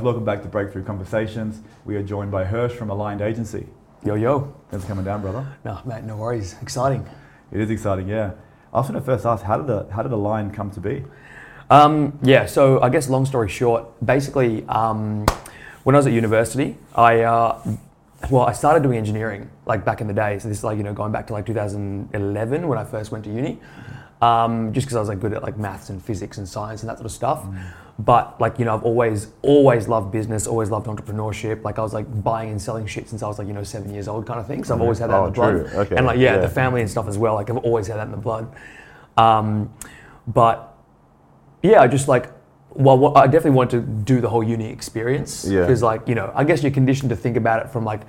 Welcome back to Breakthrough Conversations. We are joined by Hursh from Aligned Agency. Yo, yo. Thanks for coming down, brother. No, Matt, no worries. Exciting. It is exciting, yeah. I was going to first ask, how did, the, how did Aligned come to be? Um, yeah, so I guess long story short, basically, um, when I was at university, I, uh, well, I started doing engineering like back in the day. So this is like, you know, going back to like 2011 when I first went to uni. Um, just because I was like good at like maths and physics and science and that sort of stuff. But like you know, I've always always loved business, always loved entrepreneurship. Like I was like buying and selling shit since I was like you know seven years old, kind of thing. So I've always had that Oh, in the blood, true. Okay, and like yeah, yeah. the family and stuff as well. Like I've always had that in the blood. Um, but yeah, I just like well, what, I definitely want to do the whole uni experience Yeah. because like you know, I guess you're conditioned to think about it from like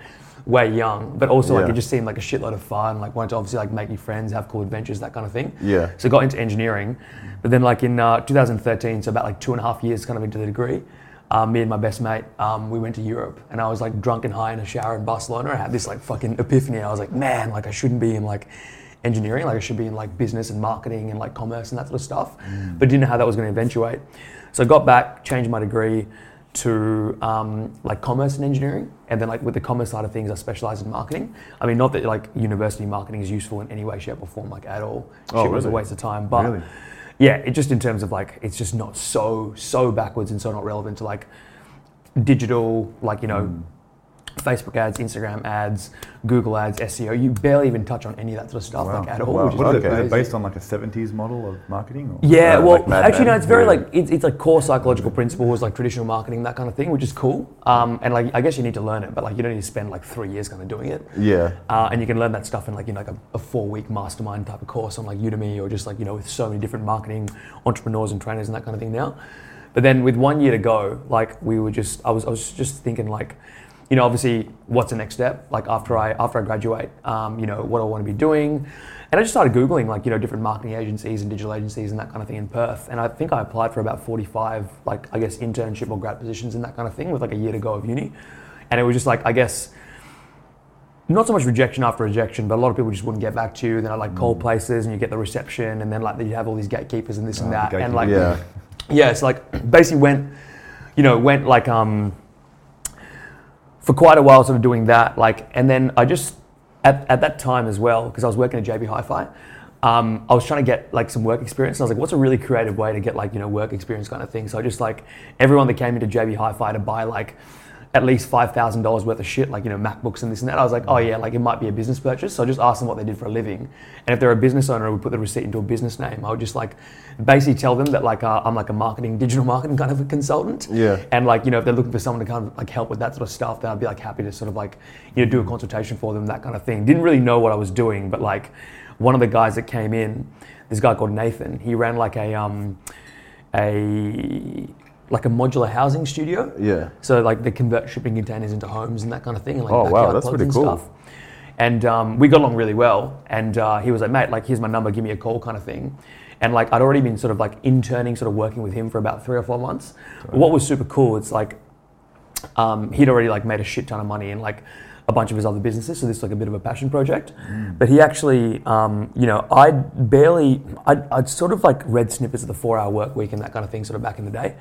way young, but also like it just seemed like a shitload of fun. Like wanted to obviously like make new friends, have cool adventures, that kind of thing. Yeah. So got into engineering, but then like in uh, 2013, so about like two and a half years kind of into the degree, um, me and my best mate, um, we went to Europe, and I was like drunk and high in a shower in Barcelona. I had this like fucking epiphany. I was like, man, like I shouldn't be in like engineering, like I should be in like business and marketing and like commerce and that sort of stuff, but didn't know how that was going to eventuate. So I got back, changed my degree to um, like commerce and engineering, and then like with the commerce side of things, I specialize in marketing. I mean, not that like university marketing is useful in any way, shape, or form, like at all. Oh, Shit was a waste of time, but Really? yeah, it just in terms of like it's just not so so backwards and so not relevant to like digital, like you know. Mm. Facebook ads, Instagram ads, Google ads, SEO. You barely even touch on any of that sort of stuff Wow. like at all. Wow. Which is What is, crazy. it based on like a 70s model of marketing? Or? Yeah, Uh, well, like actually, no, it's very Yeah. like it's, it's like core psychological principles, like traditional marketing, that kind of thing, which is cool. Um, and like I guess you need to learn it, but like you don't need to spend like three years kind of doing it. Yeah. Uh, and you can learn that stuff in like you know like a, a four week mastermind type of course on like Udemy or just like you know with so many different marketing entrepreneurs and trainers and that kind of thing now. But then with one year to go, like we were just I was I was just thinking like, you know, obviously what's the next step? Like after I after I graduate, um, you know, what do I want to be doing? And I just started googling like you know different marketing agencies and digital agencies and that kind of thing in Perth. And I think I applied for about forty five like I guess internship or grad positions and that kind of thing with like a year to go of uni. And it was just like I guess not so much rejection after rejection, but a lot of people just wouldn't get back to you. Then I like call places and you get the reception, and then like you have all these gatekeepers and this and Oh, that, and like yeah. yeah, it's like basically went, you know, went like um for quite a while, sort of doing that, like, and then I just at, at that time as well because I was working at JB Hi-Fi. Um, I was trying to get like some work experience. And I was like, what's a really creative way to get like you know work experience kind of thing? So I just like everyone that came into JB Hi-Fi to buy like at least five thousand dollars worth of shit, like you know MacBooks and this and that. I was like, oh yeah, like it might be a business purchase. So I just asked them what they did for a living, and if they're a business owner, I would put the receipt into a business name. I would just like basically tell them that like uh, I'm like a marketing, digital marketing kind of a consultant. Yeah. And like you know if they're looking for someone to kind of like help with that sort of stuff, then I'd be like happy to sort of like you know do a consultation for them, that kind of thing. Didn't really know what I was doing, but like one of the guys that came in, this guy called Nathan, he ran like a um a like a modular housing studio. Yeah. So like they convert shipping containers into homes and that kind of thing, and like Oh, wow, that's pods pretty and cool. stuff. And um, we got along really well. And uh, he was like, mate, like here's my number, give me a call, kind of thing. And like I'd already been sort of like interning, sort of working with him for about three or four months. What was super cool, it's like um, he'd already like made a shit ton of money in like a bunch of his other businesses. So this is like a bit of a passion project. But he actually, um, you know, I'd barely, I'd, I'd sort of like read snippets of the four hour work week and that kind of thing sort of back in the day.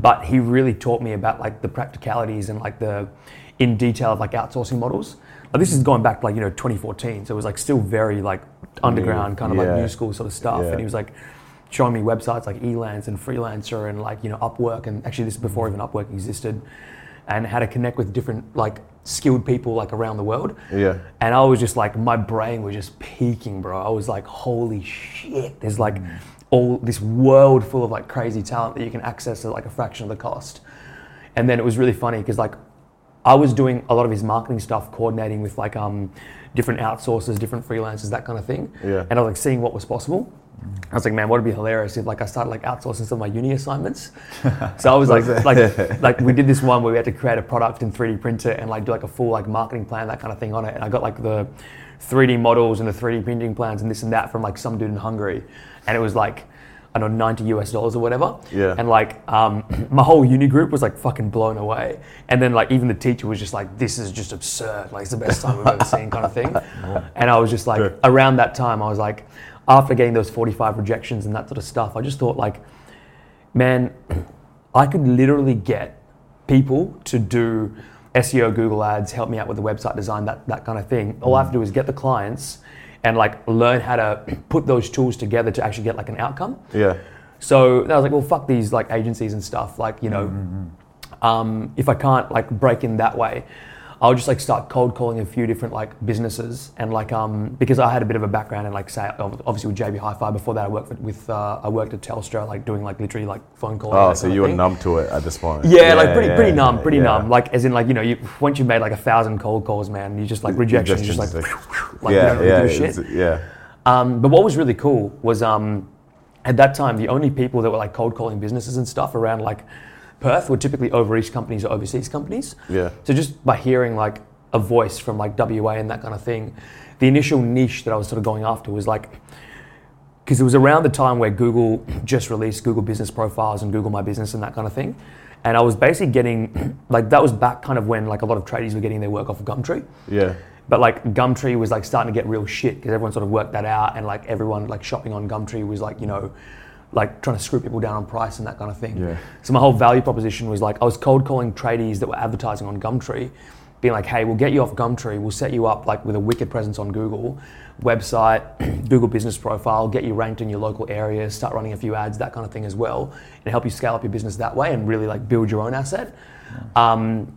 But he really taught me about like the practicalities and like the in detail of like outsourcing models. Like, this is going back to like, you know, 2014. So it was like still very like underground kind of Yeah. like new school sort of stuff. Yeah. And he was like, showing me websites like Elance and Freelancer and like you know Upwork and actually this is before mm. even Upwork existed, and how to connect with different like skilled people like around the world. Yeah. And I was just like my brain was just peaking, bro. I was like, holy shit! There's like mm. All this world full of like crazy talent that you can access at like a fraction of the cost. And then it was really funny because like I was doing a lot of his marketing stuff, coordinating with like um, different outsourcers, different freelancers, that kind of thing. Yeah. And I was like seeing what was possible. I was like, man, what would be hilarious if like I started like outsourcing some of my uni assignments. so I was like, like, like we did this one where we had to create a product and 3D print it and like do like a full like marketing plan, that kind of thing on it. And I got like the 3D models and the 3D printing plans and this and that from like some dude in Hungary, and it was like. I don't know, 90 US dollars or whatever. Yeah. And like, um, my whole uni group was like fucking blown away. And then like, even the teacher was just like, this is just absurd. Like, it's the best time we've ever seen kind of thing. And I was just like, Sure. around that time, I was like, after getting those 45 rejections and that sort of stuff, I just thought like, man, I could literally get people to do SEO, Google Ads, help me out with the website design, that that kind of thing. All I have to do is get the clients and like learn how to put those tools together to actually get like an outcome. Yeah. So I was like, well, fuck these like agencies and stuff. Like, you know, um, if I can't like break in that way, I'll just like start cold calling a few different like businesses and like um because I had a bit of a background in like say obviously with JB Hi-Fi before that I worked with, with uh, I worked at Telstra like doing like literally like phone calls. Oh, so you were numb to it at this point. Yeah, like pretty pretty numb, pretty yeah. numb. Like as in like you know you once you've made like a thousand cold calls, man, you just like rejection, you just like, like yeah, really yeah, shit. yeah. Um, but what was really cool was um, at that time the only people that were like cold calling businesses and stuff around like Perth were typically over east companies or overseas companies. Yeah. So just by hearing like a voice from like WA and that kind of thing, the initial niche that I was sort of going after was like because it was around the time where Google just released Google Business Profiles and Google My Business and that kind of thing. And I was basically getting like that was back kind of when like a lot of tradies were getting their work off of Gumtree. Yeah. But like Gumtree was like starting to get real shit because everyone sort of worked that out, and like everyone like shopping on Gumtree was like you know, like trying to screw people down on price and that kind of thing. Yeah. So my whole value proposition was like I was cold calling tradies that were advertising on Gumtree, being like, hey, we'll get you off Gumtree, we'll set you up like with a wicked presence on Google, website, Google Business Profile, get you ranked in your local area, start running a few ads, that kind of thing as well, and help you scale up your business that way and really like build your own asset. Um,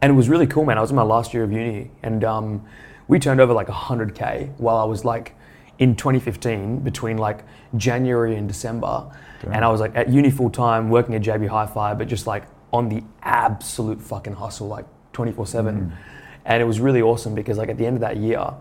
and it was really cool, man. I was in my last year of uni, and um, we turned over like 100k while I was like in 2015 between like January and December, and I was like at uni full time, working at JB Hi-Fi, but just like on the absolute fucking hustle, like 24 seven, and it was really awesome because like at the end of that year,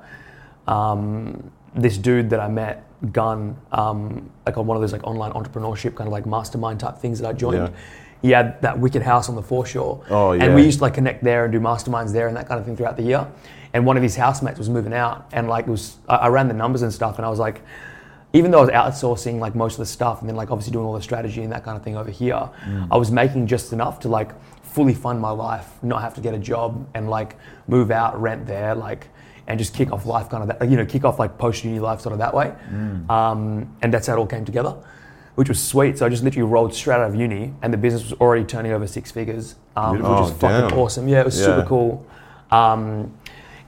um, this dude that I met, Gun, um, like on one of those like online entrepreneurship kind of like mastermind type things that I joined. Yeah. He had that wicked house on the foreshore. Oh, yeah. And we used to like connect there and do masterminds there and that kind of thing throughout the year. And one of his housemates was moving out, and like it was, I, I ran the numbers and stuff, and I was like, even though I was outsourcing like most of the stuff, and then like obviously doing all the strategy and that kind of thing over here, I was making just enough to like fully fund my life, not have to get a job, and like move out, rent there, like. And just kick off life, kind of that, you know, kick off like post uni life, sort of that way. Um, and that's how it all came together which was sweet. So I just literally rolled straight out of uni, and the business was already turning over six figures, um, which was Oh, fucking damn. awesome. Yeah, it was super cool. Um,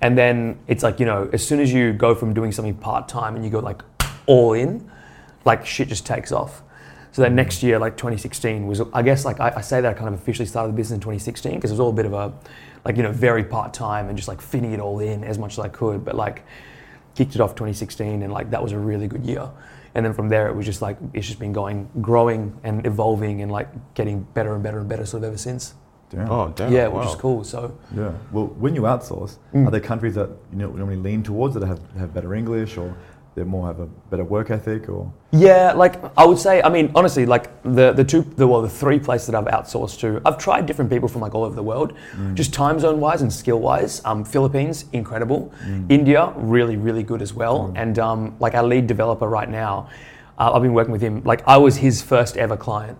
and then it's like you know, as soon as you go from doing something part time and you go like all in, like shit just takes off. So that next year, like 2016, was I guess like I, I say that I kind of officially started the business in 2016 because it was all a bit of a like you know very part time and just like fitting it all in as much as I could, but like kicked it off 2016 and like that was a really good year and then from there it was just like it's just been going growing and evolving and like getting better and better and better sort of ever since Damn. Oh, damn. yeah wow. which is cool so Yeah. Well, when you outsource, Mm. are there countries that you know normally lean towards that have, have better English or they more have a better work ethic or? yeah like i would say i mean honestly like the the two the well the three places that i've outsourced to i've tried different people from like all over the world just time zone wise and skill wise um, philippines incredible india really really good as well and um, like our lead developer right now uh, i've been working with him like i was his first ever client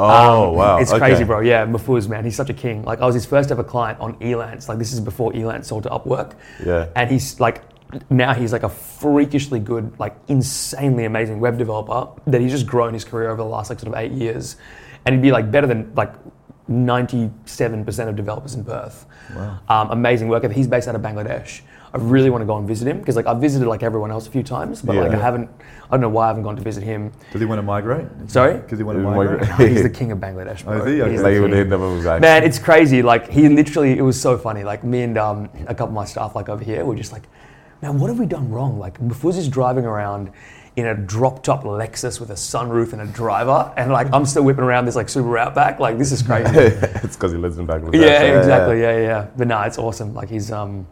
Oh, Um, wow. It's okay. crazy, bro. Yeah, Mafuz, man. He's such a king. Like, I was his first ever client on Elance. Like, this is before Elance sold to Upwork. Yeah. And he's like, now he's like a freakishly good, like, insanely amazing web developer that he's just grown his career over the last, like, sort of eight years. And he'd be like better than, like, 97% of developers in Perth. Wow. Um, amazing work. ethic. He's based out of Bangladesh. I really want to go and visit him because, like, I've visited like everyone else a few times, but like, I haven't. I don't know why I haven't gone to visit him. Does he want to migrate? Sorry? Because he want to He migrate. migrate. He's the king of Bangladesh, bro. Oh, is he? Okay. He's Like the you would king. hit them. Man, it's crazy. Like he literally, it was so funny. Like me and um, a couple of my staff, like over here, were just like, "Man, what have we done wrong?" Like Mafuz is driving around in a drop-top Lexus with a sunroof and a driver, and like I'm still whipping around this like Subaru Outback. Like this is crazy. it's because he lives in Bangladesh. yeah, exactly. Yeah, yeah, yeah. But no, it's awesome. Like he's um,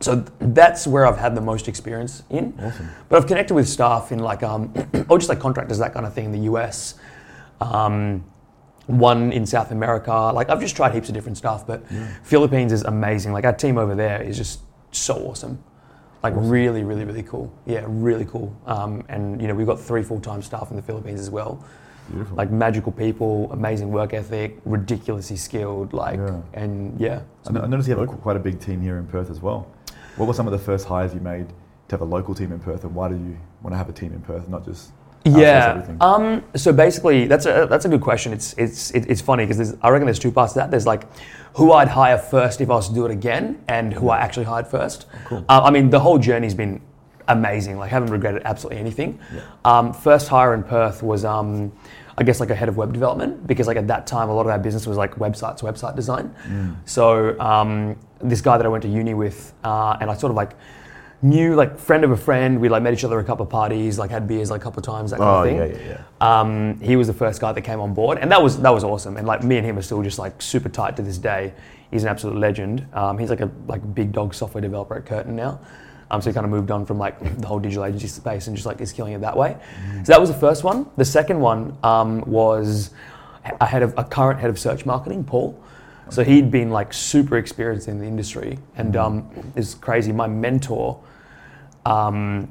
so th- that's where I've had the most experience in. Awesome. But I've connected with staff in like um, or just like contractors, that kind of thing in the US. Um, one in South America. Like I've just tried heaps of different stuff, but Philippines is amazing. Like our team over there is just so awesome. Like really, really, really cool. Yeah, really cool. Um, and you know we've got three full-time staff in the Philippines as well. Beautiful. Like magical people, amazing work ethic, ridiculously skilled. Like Yeah. and yeah, I I noticed you have a, quite a big team here in Perth as well. What were some of the first hires you made to have a local team in Perth, and why do you want to have a team in Perth, not just Yeah. Um, so basically, that's a that's a good question. It's it's it's funny because I reckon there's two parts to that. There's like who I'd hire first if I was to do it again, and who I actually hired first. Oh, cool. Uh, I mean, the whole journey's been amazing. Like, haven't regretted absolutely anything. Um, first hire in Perth was. Um, I guess like a head of web development because like at that time a lot of our business was like websites, website design. Mm. So um, this guy that I went to uni with, uh, and I sort of like knew like friend of a friend. We like met each other at a couple of parties, like had beers like a couple of times, that kind Oh, of thing. yeah, yeah, yeah. Um, he was the first guy that came on board, and that was that was awesome. And like me and him are still just like super tight to this day. He's an absolute legend. Um, he's like a like big dog software developer at Curtin now. Um, so he kind of moved on from like the whole digital agency space and just like is killing it that way. So that was the first one. The second one um, was a head of a current head of search marketing, Paul. So he'd been like super experienced in the industry, and um, it's crazy. My mentor, um,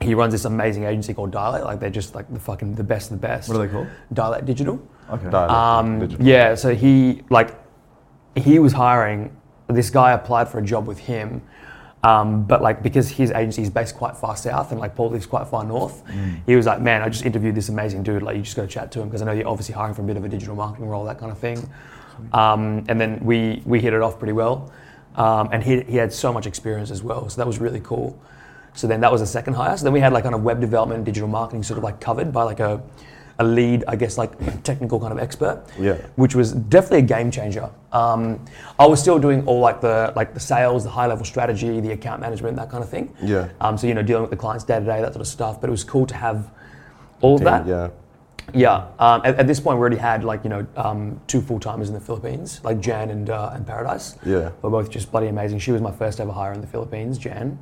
he runs this amazing agency called Dialect. Like they're just like the fucking the best of the best. What are they called? Dialect Digital. Okay. Dialect, Um, digital. yeah, so he like he was hiring this guy applied for a job with him, um, but like because his agency is based quite far south and like Paul lives quite far north, he was like, man, I just interviewed this amazing dude. Like you just got to chat to him because I know you're obviously hiring for a bit of a digital marketing role, that kind of thing. Um, and then we we hit it off pretty well, um, and he he had so much experience as well, so that was really cool. So then that was the second hire. So then we had like kind of web development digital marketing sort of like covered by like a, a lead, I guess like technical kind of expert. Yeah. Which was definitely a game changer. Um, I was still doing all like the like the sales, the high level strategy, the account management, that kind of thing. Yeah. Um, so you know dealing with the clients day to day, that sort of stuff. But it was cool to have all of that. Yeah. Yeah. Um, at, at this point, we already had like you know um, two full timers in the Philippines, like Jan and uh, and Paradise. Yeah. Were both just bloody amazing. She was my first ever hire in the Philippines, Jan.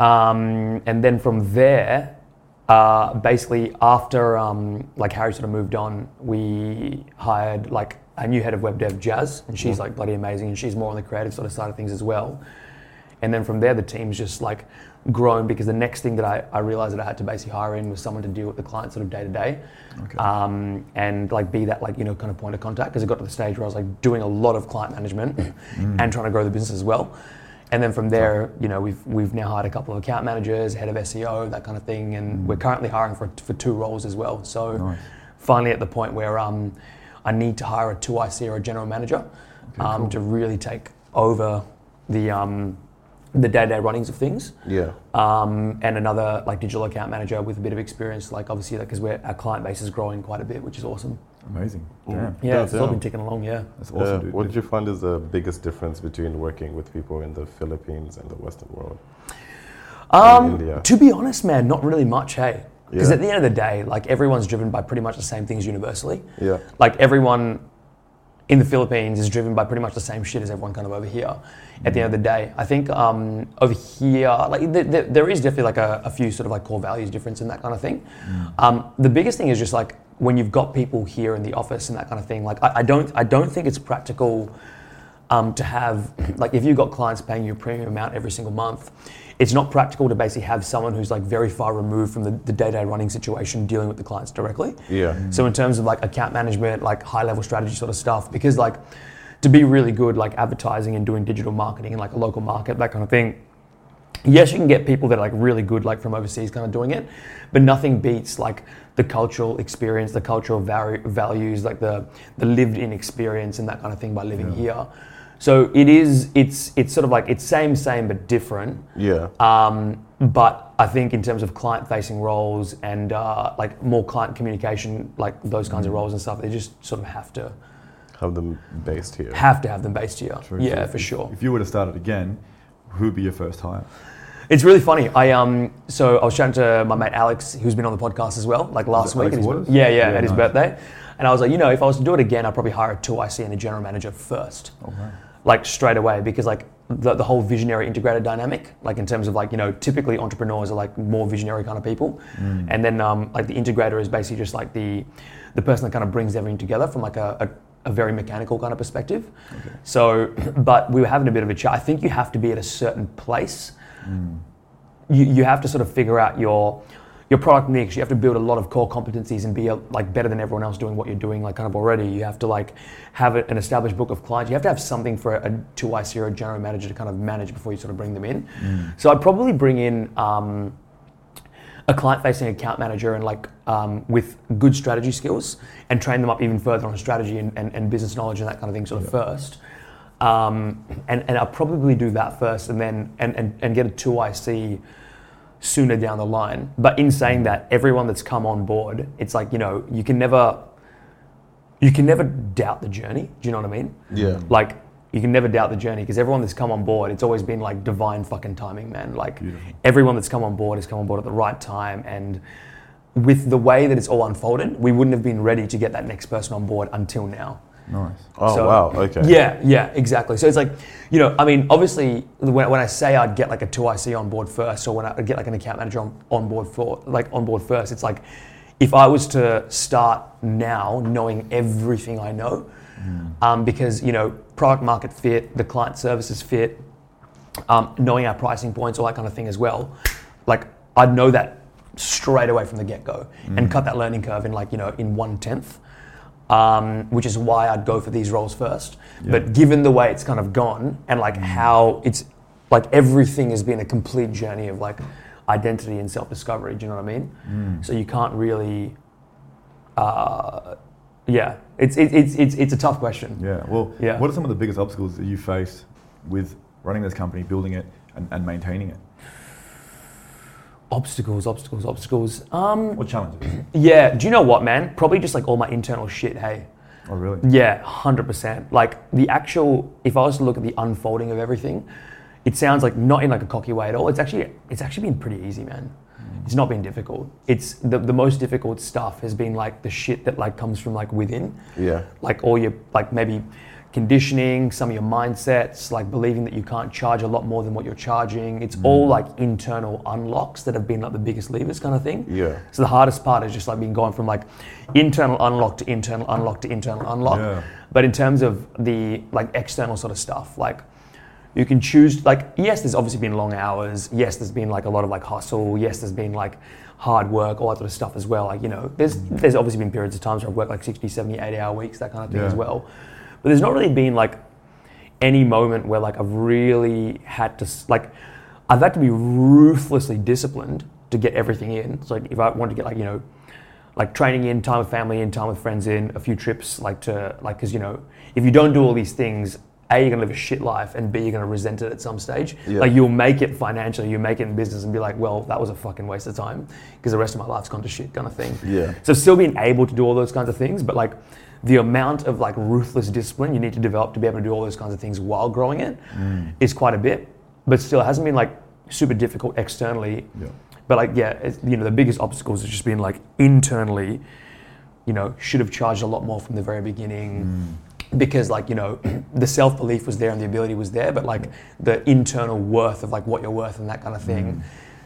Um, and then from there, uh, basically after um, like Harry sort of moved on, we hired like a new head of web dev, Jazz, and she's like bloody amazing, and she's more on the creative sort of side of things as well. And then from there, the team's just like grown because the next thing that I, I realized that I had to basically hire in was someone to deal with the client sort of day to day. Um, and like be that like, you know, kind of point of contact because it got to the stage where I was like doing a lot of client management and trying to grow the business as well. And then from there, you know, we've we've now hired a couple of account managers, head of SEO, that kind of thing, and we're currently hiring for for two roles as well. So Nice. finally at the point where um, I need to hire a two IC or a general manager um, cool. to really take over the um, the day-to-day runnings of things. Yeah. Um, and another like digital account manager with a bit of experience, like obviously because we're our client base is growing quite a bit, which is awesome. Amazing. Damn. Yeah, Yeah, it's all been taken along. Yeah. That's Yeah. awesome, dude. What did you find is the biggest difference between working with people in the Philippines and the Western world? Um, India. to be honest, man, not really much. Hey, because Yeah. at the end of the day, like everyone's driven by pretty much the same things universally. Yeah. Like everyone in the Philippines is driven by pretty much the same shit as everyone kind of over here. At the end of the day, I think um, over here, like th- th- there is definitely like a, a few sort of like core values difference and that kind of thing. Um, the biggest thing is just like when you've got people here in the office and that kind of thing. Like I, I don't, I don't think it's practical um, to have like if you've got clients paying you a premium amount every single month it's not practical to basically have someone who's like very far removed from the, the day-to-day running situation dealing with the clients directly Yeah. so in terms of like account management like high level strategy sort of stuff because like to be really good like advertising and doing digital marketing in like a local market that kind of thing yes, you can get people that are like really good, like from overseas, kind of doing it, but nothing beats like the cultural experience, the cultural val- values, like the the lived-in experience and that kind of thing by living here. So it is, it's it's sort of like it's same same but different. Yeah. Um, but I think in terms of client-facing roles and uh, like more client communication, like those kinds of roles and stuff, they just sort of have to Have them based here. have to have them based here. Yeah, So for sure. If you were to start it again, who would be your first hire? It's really funny. I um so I was chatting to my mate Alex, who's been on the podcast as well, like last week. His, yeah, yeah, Yeah, at his birthday. And I was like, you know, if I was to do it again, I'd probably hire a two IC and a general manager first. Oh, wow. Like straight away, because like the, the whole visionary integrator dynamic, like in terms of like, you know, typically entrepreneurs are like more visionary kind of people. And then um, like the integrator is basically just like the the person that kind of brings everything together from like a, a, a very mechanical kind of perspective. So, but we were having a bit of a chat. I think you have to be at a certain place you, you have to sort of figure out your your product mix. You have to build a lot of core competencies and be uh like better than everyone else doing what you're doing, like kind of already. You have to like have a- an established book of clients. You have to have something for a two IC or a general manager to kind of manage before you sort of bring them in. So I'd probably bring in. Um, a client-facing account manager and like um, with good strategy skills and train them up even further on strategy and, and, and business knowledge and that kind of thing sort of first. Um, and, and I'll probably do that first and then and, and, and get a 2IC sooner down the line. But in saying that, everyone that's come on board, it's like, you know, you can never you can never doubt the journey. Do you know what I mean? Yeah. Like you can never doubt the journey because everyone that's come on board, it's always been like divine fucking timing, man. Like Beautiful. everyone that's come on board has come on board at the right time and with the way that it's all unfolded, we wouldn't have been ready to get that next person on board until now. Nice. Oh So- wow. Okay. Yeah, yeah, exactly. So it's like, you know, I mean, obviously, when, when I say I'd get like a 2IC on board first, or when I'd get like an account manager on, on board for, like on board first, it's like, if I was to start now knowing everything I know, um, because, you know, product market fit, the client services fit, um, knowing our pricing points, all that kind of thing as well, like I'd know that straight away from the get go and cut that learning curve in like, you know, in one tenth. Um, which is why I'd go for these roles first. But given the way it's kind of gone and like how it's like everything has been a complete journey of like identity and self discovery, do you know what I mean? So you can't really, uh, yeah, it's, it, it's, it's, it's a tough question. Yeah. Well, Yeah. what are some of the biggest obstacles that you faced with running this company, building it, and, and maintaining it? Obstacles, obstacles, obstacles. Um, What challenges? yeah, do you know what, man? Probably just like all my internal shit, hey. oh, really? Yeah, hundred percent. Like the actual, if I was to look at the unfolding of everything, it sounds like not in like a cocky way at all. It's actually, it's actually been pretty easy, man. It's not been difficult. It's the, the most difficult stuff has been like the shit that like comes from like within, Yeah. like all your like maybe conditioning, some of your mindsets, like believing that you can't charge a lot more than what you're charging. It's mm. all like internal unlocks that have been like the biggest levers, kind of thing. Yeah. So the hardest part is just like being going from like internal unlock to internal unlock to internal unlock. Yeah. But in terms of the like external sort of stuff, like you can choose like yes, there's obviously been long hours. Yes, there's been like a lot of like hustle. Yes, there's been like hard work, all that sort of stuff as well. Like, you know, there's there's obviously been periods of times where I've worked like 60, 70, 80 hour weeks, that kind of thing Yeah. as well. But there's not really been like any moment where like I've really had to like I've had to be ruthlessly disciplined to get everything in. So like if I want to get like you know like training in, time with family in, time with friends in, a few trips like to like because you know if you don't do all these things. A, you're gonna live a shit life, and B, you're gonna resent it at some stage. Yeah. Like you'll make it financially, you make it in business, and be like, "Well, that was a fucking waste of time," because the rest of my life's gone to shit, kind of thing. Yeah. So still being able to do all those kinds of things, but like the amount of like ruthless discipline you need to develop to be able to do all those kinds of things while growing it mm. is quite a bit. But still, it hasn't been like super difficult externally. Yeah. But like, yeah, it's, you know, the biggest obstacles has just been like internally. You know, should have charged a lot more from the very beginning. Mm. Because like you know, the self belief was there and the ability was there, but like the internal worth of like what you're worth and that kind of thing,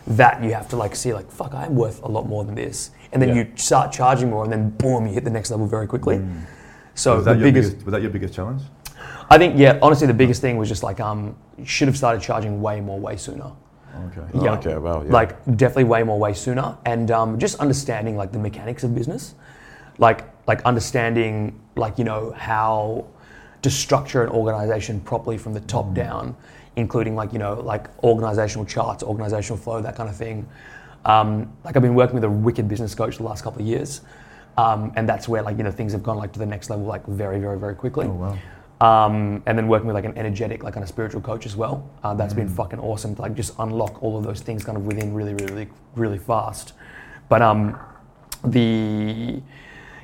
that you have to like see like fuck, I'm worth a lot more than this, and then Yeah. you start charging more, and then boom, you hit the next level very quickly. So was that your biggest, biggest, was that your biggest challenge? I think, yeah, honestly, the biggest thing was just like um, should have started charging way more, way sooner. Okay. Yeah. Okay. Wow. Yeah. Like definitely way more way sooner, and um, just understanding like the mechanics of business, like like understanding like you know how to structure an organization properly from the top down, including like you know like organizational charts, organizational flow, that kind of thing. Um, like I've been working with a wicked business coach the last couple of years, um, and that's where like you know things have gone like to the next level like very very very quickly. Oh wow. Um, and then working with like an energetic, like kind of spiritual coach as well. Uh, that's been fucking awesome to like just unlock all of those things kind of within really, really, really, really fast. But um, the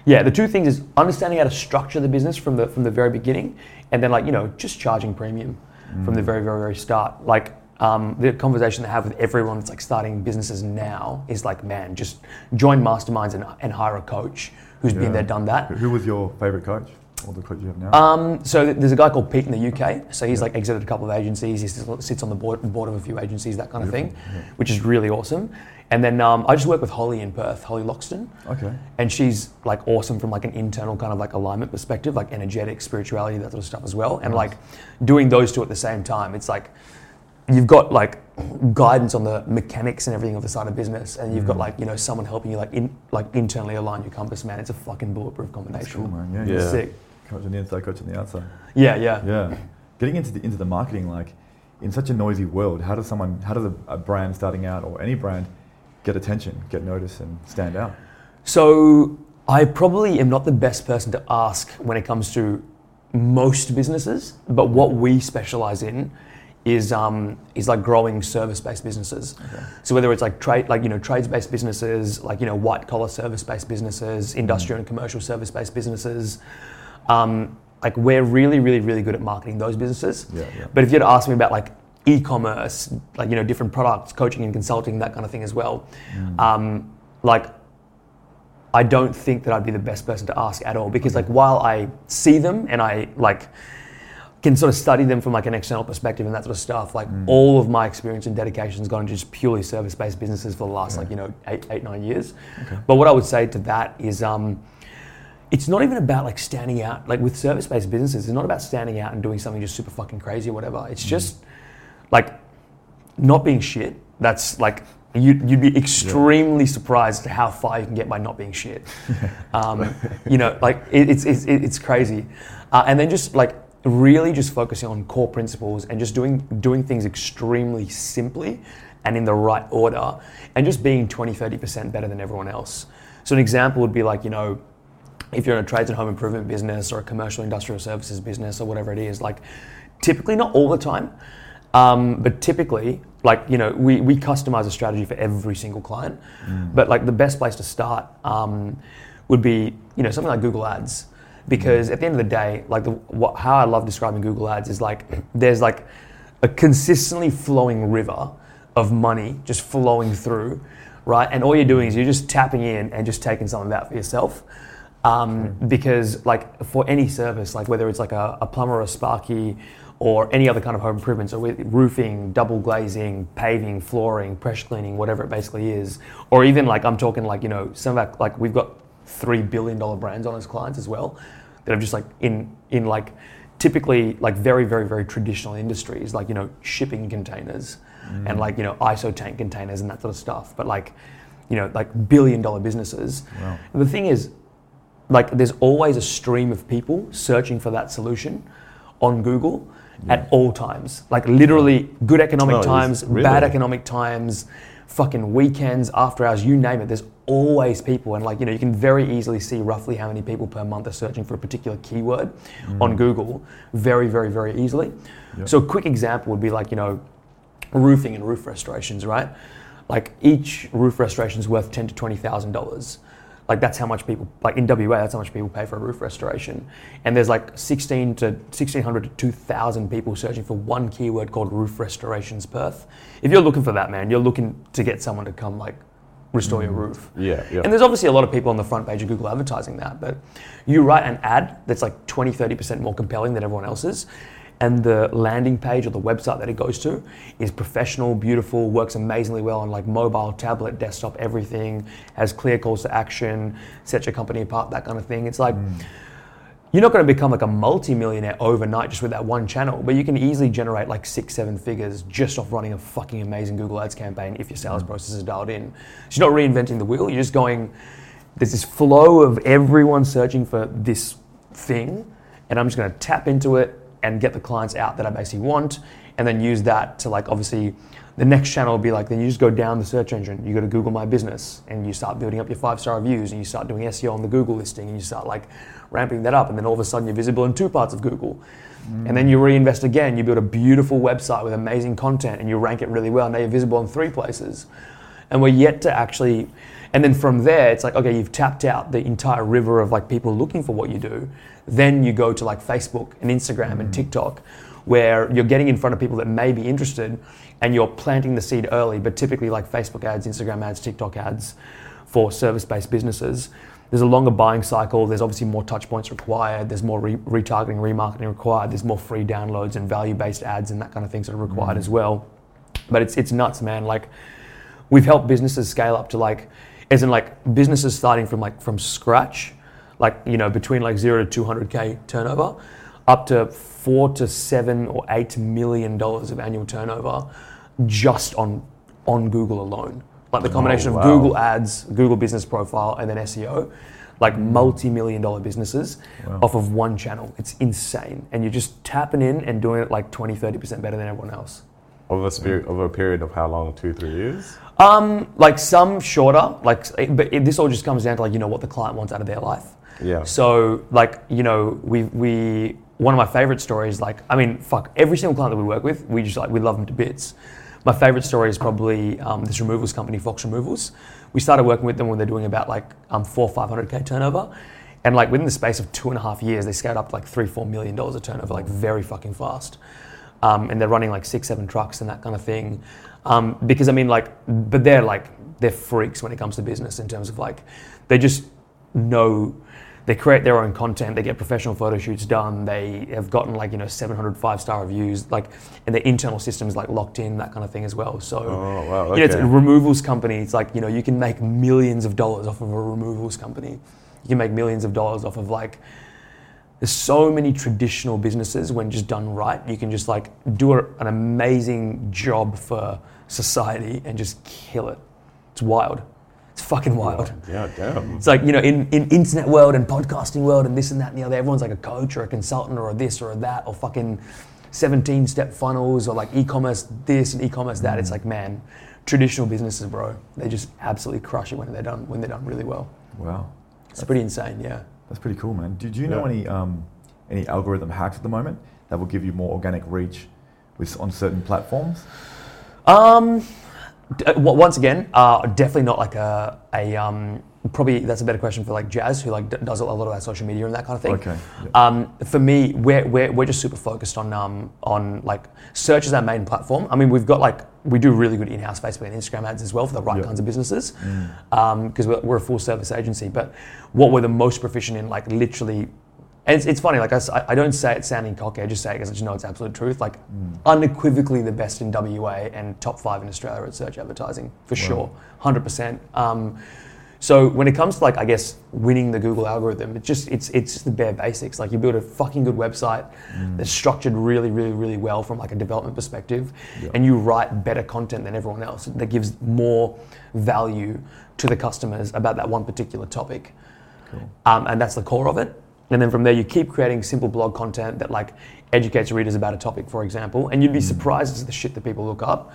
yeah, the two things is understanding how to structure the business from the from the very beginning, and then like you know just charging premium from the very, very, very start. Like um, the conversation I have with everyone that's like starting businesses now is like, man, just join masterminds and, and hire a coach who's Yeah. been there, done that. Who was your favorite coach? Or the coach you have now? Um, so there's a guy called Pete in the UK. So he's like exited a couple of agencies. He sits sits on the board, board of a few agencies, that kind of thing, which is really awesome. And then um, I just work with Holly in Perth, Holly Loxton, okay. and she's like awesome from like an internal kind of like alignment perspective, like energetic, spirituality, that sort of stuff as well. And like doing those two at the same time, it's like you've got like guidance on the mechanics and everything of the side of business, and you've got Mm. like you know someone helping you like in like internally align your compass. Man, it's a fucking bulletproof combination. That's cool, man. Yeah. Yeah. yeah. Sick. Coach on the inside, coach on the outside. Yeah, yeah. Yeah. Getting into the into the marketing, like in such a noisy world, how does someone, how does a, a brand starting out or any brand get attention, get noticed, and stand out? So I probably am not the best person to ask when it comes to most businesses, but what we specialize in is um, is like growing service-based businesses. So whether it's like trade, like you know, trades-based businesses, like you know, white-collar service-based businesses, industrial and commercial service-based businesses. Um, like we're really, really, really good at marketing those businesses. Yeah, yeah. But if you had to ask me about like e-commerce, like you know, different products, coaching and consulting, that kind of thing as well, um, like I don't think that I'd be the best person to ask at all because like while I see them and I like can sort of study them from like an external perspective and that sort of stuff, like all of my experience and dedication has gone into just purely service-based businesses for the last like you know eight, eight nine years. But what I would say to that is. Um, it's not even about like standing out. Like with service-based businesses it's not about standing out and doing something just super fucking crazy or whatever. It's just like not being shit that's like you, you'd be extremely surprised at how far you can get by not being shit. Um, you know like it, it's, it's, it's crazy. Uh, and then just like really just focusing on core principles and just doing doing things extremely simply and in the right order and just being 20 30% better than everyone else. So an example would be like you know if you're in a trades and home improvement business or a commercial industrial services business or whatever it is, like typically not all the time, um, but typically, like you know, we, we customize a strategy for every single client. But like the best place to start um, would be you know something like Google Ads, because at the end of the day, like the, what, how I love describing Google Ads is like there's like a consistently flowing river of money just flowing through, right? And all you're doing is you're just tapping in and just taking some of that for yourself. Um, because like for any service, like whether it's like a, a plumber or a sparky or any other kind of home improvements so with roofing, double glazing, paving, flooring, pressure cleaning, whatever it basically is, or even like I'm talking like, you know, some of our, like we've got three billion dollar brands on as clients as well that have just like in, in like typically like very, very, very traditional industries, like, you know, shipping containers and mm. like, you know, ISO tank containers and that sort of stuff. But like, you know, like billion dollar businesses. Wow. The thing is, like there's always a stream of people searching for that solution on Google at all times. Like literally good economic Oh, times, really? bad economic times, fucking weekends, after hours, you name it. There's always people and like you know you can very easily see roughly how many people per month are searching for a particular keyword mm. on Google very very very easily. So a quick example would be like you know roofing and roof restorations, right? Like each roof restoration is worth ten to twenty thousand dollars. Like that's how much people like in WA. That's how much people pay for a roof restoration. And there's like sixteen to sixteen hundred to two thousand people searching for one keyword called roof restorations Perth. If you're looking for that, man, you're looking to get someone to come like restore your mm-hmm. roof. Yeah, yeah. And there's obviously a lot of people on the front page of Google advertising that, but you write an ad that's like 20, 30% more compelling than everyone else's. And the landing page or the website that it goes to is professional, beautiful, works amazingly well on like mobile, tablet, desktop, everything, has clear calls to action, sets your company apart, that kind of thing. It's like, mm. you're not going to become like a multi-millionaire overnight just with that one channel, but you can easily generate like six, seven figures just off running a fucking amazing Google Ads campaign if your sales mm. process is dialed in. So you're not reinventing the wheel. You're just going. There's this flow of everyone searching for this thing, and I'm just going to tap into it and get the clients out that I basically want, and then use that to like obviously. The next channel will be like, then you just go down the search engine. You go to Google My Business and you start building up your five star reviews and you start doing SEO on the Google listing and you start like ramping that up. And then all of a sudden you're visible in two parts of Google. And then you reinvest again. You build a beautiful website with amazing content and you rank it really well. Now you're visible in three places. And we're yet to actually, and then from there, it's like, okay, you've tapped out the entire river of like people looking for what you do. Then you go to like Facebook and Instagram and mm. TikTok, where you're getting in front of people that may be interested and you're planting the seed early, but typically like Facebook ads, Instagram ads, TikTok ads for service based businesses. There's a longer buying cycle. There's obviously more touch points required. There's more re- retargeting, remarketing required. There's more free downloads and value based ads and that kind of things that are required mm. as well. But it's, it's nuts, man. Like, we've helped businesses scale up to like as in like businesses starting from like from scratch like you know between like 0 to 200k turnover up to 4 to 7 or 8 million dollars of annual turnover just on on Google alone like the combination oh, wow. of Google ads Google business profile and then SEO like multi-million dollar businesses off of one channel it's insane and you're just tapping in and doing it like 20 30% better than everyone else Over a, over a period of how long? Two, three years? Um, like some shorter, like, but it, this all just comes down to like you know what the client wants out of their life. Yeah. So like you know we we one of my favorite stories like I mean fuck every single client that we work with we just like we love them to bits. My favorite story is probably um, this removals company Fox Removals. We started working with them when they're doing about like um, four five hundred k turnover, and like within the space of two and a half years they scaled up to like three four million dollars of turnover like very fucking fast. Um, and they're running like six seven trucks and that kind of thing. Um, because I mean like but they're like they're freaks when it comes to business in terms of like they just know they create their own content they get professional photo shoots done they have gotten like you know 700 five star reviews like and their internal systems like locked in that kind of thing as well. So Oh, wow, you know, it's a removals company. It's like you know you can make millions of dollars off of a removals company. You can make millions of dollars off of like there's so many traditional businesses when just done right you can just like do a, an amazing job for society and just kill it. It's wild. It's fucking wild. Yeah, damn. it's like you know in, in internet world and podcasting world and this and that and the other everyone's like a coach or a consultant or a this or a that or fucking 17 step funnels or like e-commerce this and e-commerce that. It's mm. like man traditional businesses bro they just absolutely crush it when they're done when they're done really well. Wow. it's pretty insane yeah That's pretty cool, man. Did you know Yeah. any um, any algorithm hacks at the moment that will give you more organic reach with on certain platforms? Um, d- once again, uh, definitely not like a, a um, probably that's a better question for like Jazz, who like d- does a lot of our social media and that kind of thing. Okay. Um, for me, we're, we're, we're just super focused on um, on like search as our main platform. I mean, we've got like we do really good in-house Facebook and Instagram ads as well for the right Yeah. kinds of businesses Mm. because we're, we're a full service agency. But what we're the most proficient in, like literally. And it's, it's funny, like I, I don't say it sounding cocky, I just say it because I just know it's absolute truth. Like Mm. unequivocally the best in WA and top five in Australia at search advertising, for sure, 100%. So when it comes to like, I guess, winning the Google algorithm, it's just, it's, it's just the bare basics. Like you build a fucking good website Mm. that's structured really, really, really well from like a development perspective, Yeah. and you write better content than everyone else that gives more value to the customers about that one particular topic. Cool. Um, and that's the core of it. And then from there, you keep creating simple blog content that like educates readers about a topic, for example. And you'd be surprised at the shit that people look up.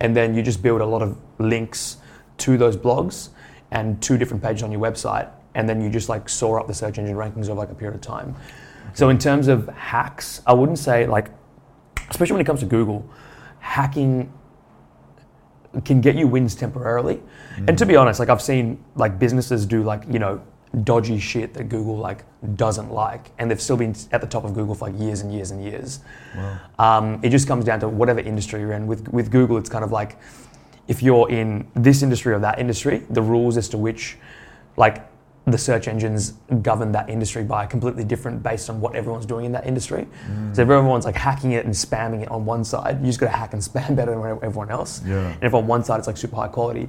And then you just build a lot of links to those blogs and two different pages on your website. And then you just like soar up the search engine rankings over like a period of time. So in terms of hacks, I wouldn't say like, especially when it comes to Google, hacking can get you wins temporarily. And to be honest, like I've seen like businesses do like, you know, dodgy shit that Google like doesn't like and they've still been at the top of Google for like years and years and years. Wow. Um, it just comes down to whatever industry you're in. With with Google, it's kind of like if you're in this industry or that industry, the rules as to which like the search engines govern that industry by are completely different based on what everyone's doing in that industry. So if everyone's like hacking it and spamming it on one side, you just got to hack and spam better than everyone else. Yeah. And if on one side it's like super high quality,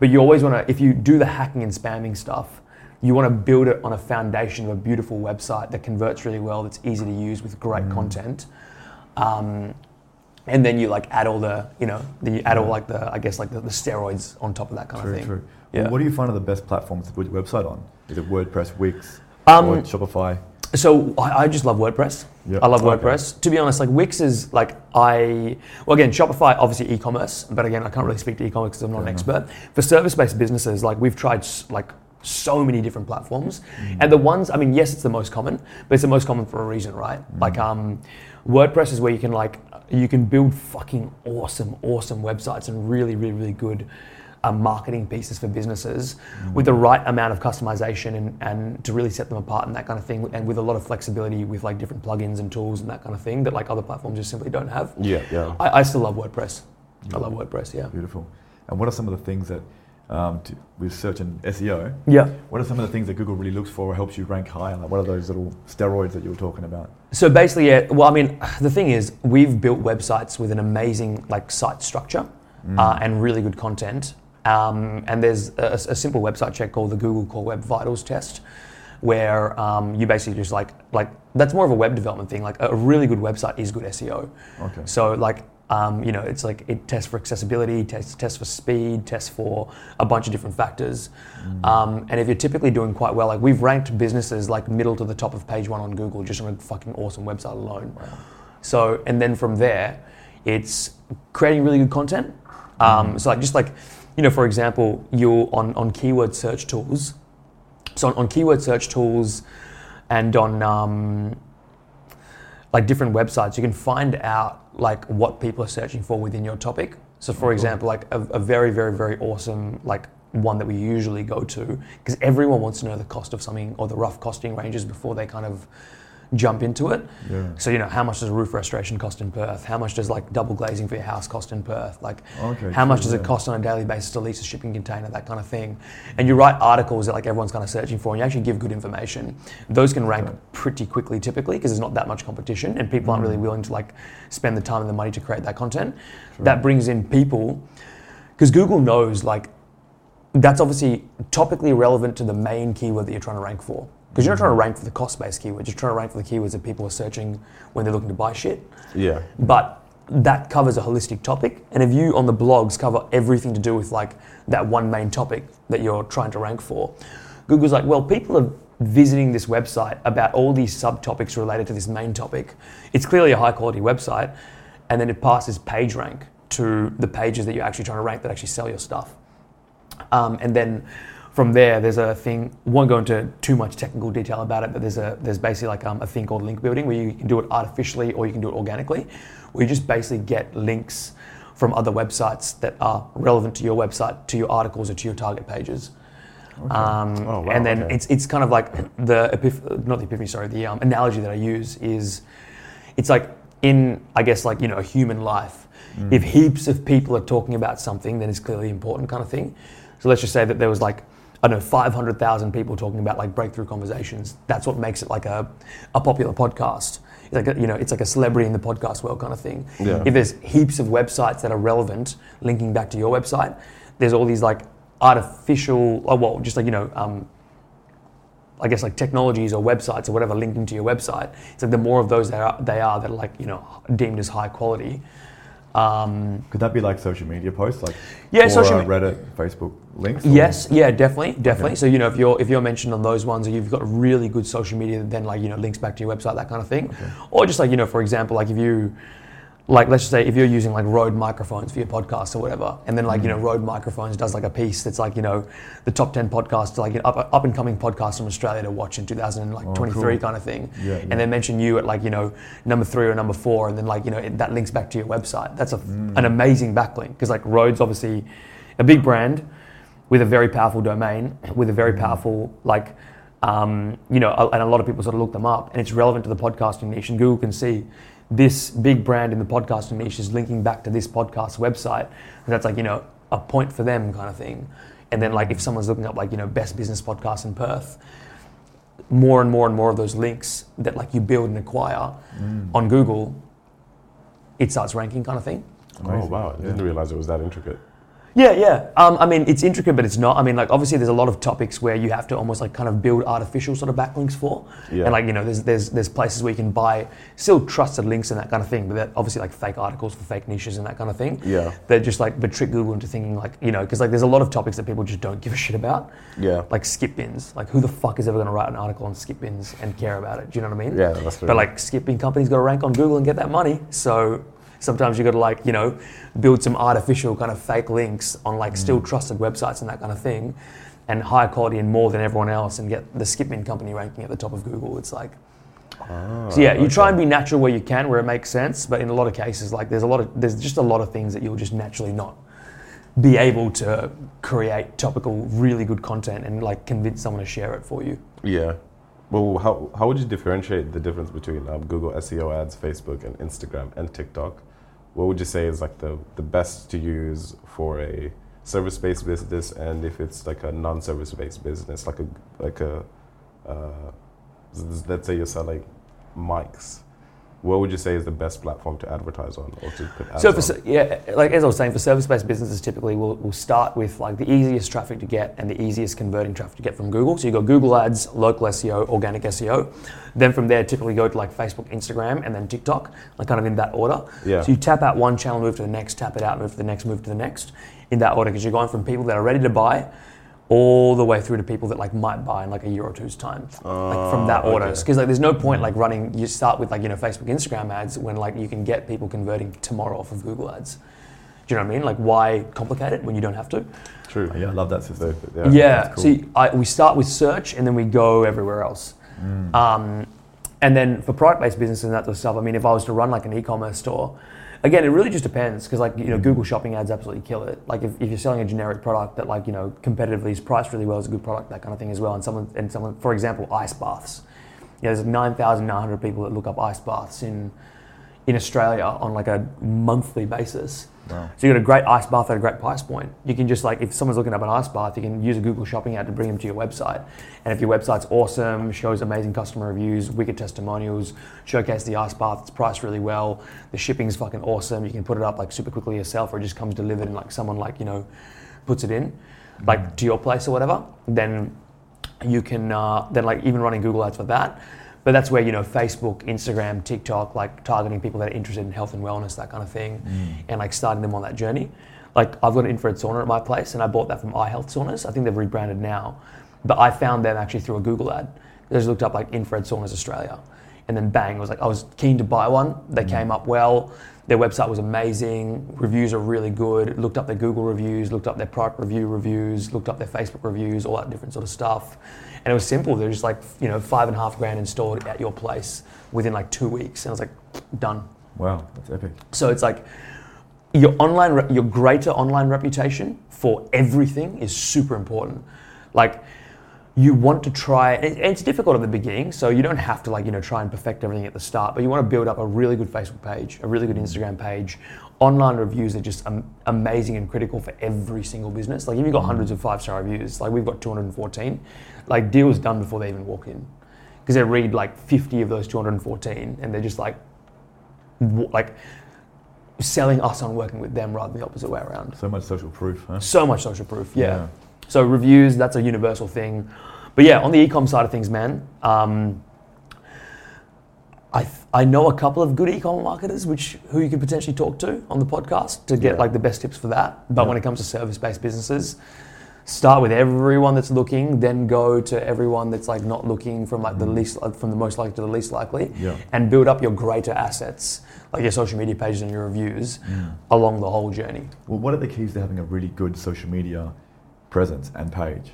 but you always want to, if you do the hacking and spamming stuff, you want to build it on a foundation of a beautiful website that converts really well, that's easy to use with great content. Um, and then you like add all the, you know, then you add all like the, I guess like the, the steroids on top of that kind True, of thing. true. Yeah. Well, what do you find are the best platforms to put your website on? Is it WordPress, Wix, Um, or Shopify? So I, I just love WordPress. Yeah. I love Okay. WordPress. To be honest, like Wix is like I well again Shopify obviously e-commerce, but again I can't really speak to e-commerce because I'm not an expert. For service-based businesses, like we've tried like so many different platforms, Mm. and the ones I mean yes it's the most common, but it's the most common for a reason, right? Mm. Like um, WordPress is where you can like you can build fucking awesome awesome websites and really really really good. Uh, marketing pieces for businesses with the right amount of customization and, and to really set them apart and that kind of thing and with a lot of flexibility with like different plugins and tools and that kind of thing that like other platforms just simply don't have Yeah, yeah. I, I still love WordPress I love WordPress yeah Beautiful. And what are some of the things that, um, to, with search and SEO, yeah what are some of the things that Google really looks for or helps you rank higher? Like what are those little steroids that you were talking about? So basically, yeah. Well, I mean, the thing is, we've built websites with an amazing like site structure uh, and really good content. Um, and there's a, a simple website check called the Google Core Web Vitals test, where um, you basically just like like that's more of a web development thing. Like a really good website is good SEO. Okay. So like um, you know, it's like it tests for accessibility, tests tests for speed, tests for a bunch of different factors. Um, and if you're typically doing quite well, like we've ranked businesses like middle to the top of page one on Google just on a fucking awesome website alone. So and then from there, It's creating really good content. Um, So like just like you know, for example, you're on on keyword search tools. So on, on keyword search tools and on um, like different websites, you can find out like what people are searching for within your topic. So for example, like a, a very, very, very awesome like one that we usually go to because everyone wants to know the cost of something or the rough costing ranges before they kind of jump into it. Yeah. So you know, how much does a roof restoration cost in Perth? How much does like double glazing for your house cost in Perth? Like, Okay, how much true, does it cost on a daily basis to lease a shipping container? That kind of thing. And you write articles that like everyone's kind of searching for, and you actually give good information. Those can rank Okay. pretty quickly, typically, because there's not that much competition, and people aren't Mm. really willing to like spend the time and the money to create that content. That brings in people, because Google knows like that's obviously topically relevant to the main keyword that you're trying to rank for. Because you're not trying to rank for the cost-based keywords. You're trying to rank for the keywords that people are searching when they're looking to buy shit. Yeah. But that covers a holistic topic. And if you on the blogs cover everything to do with like that one main topic that you're trying to rank for, Google's like, well, people are visiting this website about all these subtopics related to this main topic. It's clearly a high quality website. And then it passes page rank to the pages that you're actually trying to rank that actually sell your stuff. Um, and then from there, there's a thing. Won't go into too much technical detail about it, but there's a there's basically like um, a thing called link building where you can do it artificially or you can do it organically, where you just basically get links from other websites that are relevant to your website, to your articles, or to your target pages. Um, Oh, wow, and then okay. it's it's kind of like the epiph- not the epiphany, sorry, the um, analogy that I use is it's like in I guess like you know a human life. If heaps of people are talking about something, then it's clearly important, kind of thing. So let's just say that there was like I don't know 500,000 people talking about like breakthrough conversations. That's what makes it like a, a popular podcast. It's like a, you know it's like a celebrity in the podcast world kind of thing. Yeah. If there's heaps of websites that are relevant, linking back to your website, there's all these like artificial, oh, well, just like you know. Um, I guess like technologies or websites or whatever linking to your website. It's like the more of those that are, they are that are like you know deemed as high quality. Um, Could that be like social media posts, like Yeah, or, social uh, Reddit, Facebook links? or- yes, yeah, definitely, definitely. Okay. So you know if you're if you're mentioned on those ones, or you've got really good social media, then like you know links back to your website, that kind of thing. Or just like you know, for example, like if you like let's just say if you're using like Rode microphones for your podcast or whatever, and then like you know Mm. Rode microphones does like a piece that's like you know the top ten podcasts like know, up up and coming podcasts from Australia to watch in 2023 Oh, cool. kind of thing, Yeah, and yeah. then mention you at like you know number three or number four, and then like you know it, that links back to your website. That's a, Mm. an amazing backlink because like Rode's obviously a big brand with a very powerful domain, with a very Mm. powerful like. Um, you know, and a lot of people sort of look them up, and it's relevant to the podcasting niche. And Google can see this big brand in the podcasting niche is linking back to this podcast website. And that's like you know a point for them kind of thing. And then like if someone's looking up like you know best business podcast in Perth, more and more and more of those links that like you build and acquire Mm. on Google, it starts ranking kind of thing. Oh Amazing. wow! I didn't Yeah. realize it was that intricate. Yeah, yeah. Um, I mean, it's intricate, but it's not. I mean, like obviously, there's a lot of topics where you have to almost like kind of build artificial sort of backlinks for. Yeah. And like you know, there's there's there's places where you can buy still trusted links and that kind of thing, but they're obviously like fake articles for fake niches and that kind of thing. Yeah. They're just like but trick Google into thinking like you know because like there's a lot of topics that people just don't give a shit about. Yeah. Like skip bins. Like who the fuck is ever going to write an article on skip bins and care about it? Do you know what I mean? Yeah, that's true. But like skip bin companies got to rank on Google and get that money. So sometimes you got to like you know build some artificial kind of fake links on like still trusted websites and that kind of thing, and higher quality and more than everyone else, and get the skip bin company ranking at the top of Google. It's like. Ah, So yeah, you try and be natural where you can, where it makes sense. But in a lot of cases, like there's a lot of there's just a lot of things that you'll just naturally not be able to create topical, really good content and like convince someone to share it for you. Yeah. Well, how, how would you differentiate the difference between um, Google SEO ads, Facebook, and Instagram and TikTok? What would you say is like the, the best to use for a service-based business, and if it's like a non-service-based business, like a like a uh, let's say you're selling mics, what would you say is the best platform to advertise on or to put ads So for, on? yeah, like as I was saying, for service-based businesses, typically we'll, we'll start with like the easiest traffic to get and the easiest converting traffic to get from Google. So you've got Google Ads, local SEO, organic SEO. Then from there, typically go to like Facebook, Instagram, and then TikTok, like kind of in that order. Yeah. So you tap out one channel, move to the next, tap it out, move to the next, move to the next, in that order, because you're going from people that are ready to buy all the way through to people that like might buy in like a year or two's time, like from that order. okay. Because like there's no point like running. You start with like you know Facebook, Instagram ads when like you can get people converting tomorrow off of Google ads. Do you know what I mean? Like why complicate it when you don't have to? True. Yeah, I love that system. Yeah. yeah. cool. See, I, we start with search and then we go everywhere else. Mm. Um, and then for product-based businesses and that sort of stuff, I mean, if I was to run like an e-commerce store, again, it really just depends because like you know, Google Shopping ads absolutely kill it. Like if, if you're selling a generic product that like you know competitively is priced really well, is a good product, that kind of thing as well. And someone and someone, for example, ice baths. Yeah, there's 9,900 people that look up ice baths in in Australia on like a monthly basis. Wow. So you got a great ice bath at a great price point. You can just like if someone's looking up an ice bath, you can use a Google Shopping ad to bring them to your website. And if your website's awesome, shows amazing customer reviews, wicked testimonials, showcase the ice bath, it's priced really well, the shipping's fucking awesome. You can put it up like super quickly yourself, or it just comes delivered and like someone like you know puts it in, like to your place or whatever. Then you can uh, then like even running Google ads for that. But that's where you know Facebook, Instagram, TikTok, like targeting people that are interested in health and wellness, that kind of thing, mm. and like starting them on that journey. Like I've got an infrared sauna at my place, and I bought that from iHealth Saunas. I think they've rebranded now, but I found them actually through a Google ad. I just looked up like infrared saunas Australia, and then bang, I was like I was keen to buy one. They mm. came up well. Their website was amazing. Reviews are really good. Looked up their Google reviews, looked up their product review reviews, looked up their Facebook reviews, all that different sort of stuff. And it was simple. They're just like, you know, five and a half grand installed at your place within like two weeks. And I was like, done. Wow, that's epic. So it's like your online, your greater online reputation for everything is super important. Like you want to try, and it's difficult at the beginning, so you don't have to like you know try and perfect everything at the start, but you want to build up a really good Facebook page, a really good mm. Instagram page. Online reviews are just amazing and critical for every single business. Like if you've got mm. hundreds of five star reviews, like we've got 214, like deals done before they even walk in, because they read like 50 of those 214, and they're just like, w- like selling us on working with them rather than the opposite way around. So much social proof, huh? So much social proof, yeah. Yeah. So reviews, that's a universal thing. But yeah, on the e-com side of things, man, um, I, th- I know a couple of good e-com marketers, which who you could potentially talk to on the podcast to get Yeah. like the best tips for that. But Yeah. when it comes to service-based businesses, start with everyone that's looking, then go to everyone that's like not looking from like the least uh, from the most likely to the least likely, Yeah. and build up your greater assets like your social media pages and your reviews along the whole journey. Well, what are the keys to having a really good social media presence and page?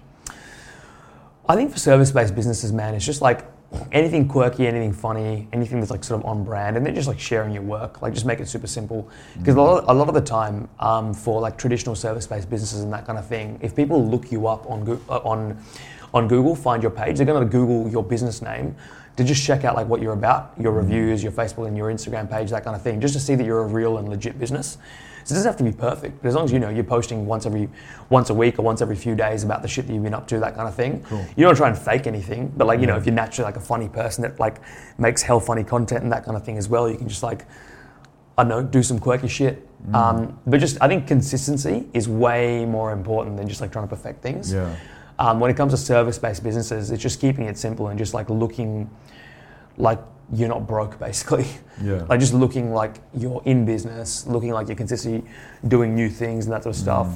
I think for service-based businesses, man, it's just like anything quirky, anything funny, anything that's like sort of on brand, and then just like sharing your work. Like just make it super simple. Because a, lot, a lot of the time, um, for like traditional service-based businesses and that kind of thing, if people look you up on uh, on on Google, find your page, they're going to Google your business name to just check out like what you're about, your reviews, your Facebook and your Instagram page, that kind of thing, just to see that you're a real and legit business. So it doesn't have to be perfect, but as long as you know you're posting once every once a week or once every few days about the shit that you've been up to, that kind of thing. Cool. You don't try and fake anything, but like you know, if you're naturally like a funny person that like makes hell funny content and that kind of thing as well, you can just like I don't know, do some quirky shit. Um, but just I think consistency is way more important than just like trying to perfect things. Yeah. Um, when it comes to service-based businesses, it's just keeping it simple and just like looking like you're not broke, basically. Yeah. Like just looking like you're in business, looking like you're consistently doing new things and that sort of stuff.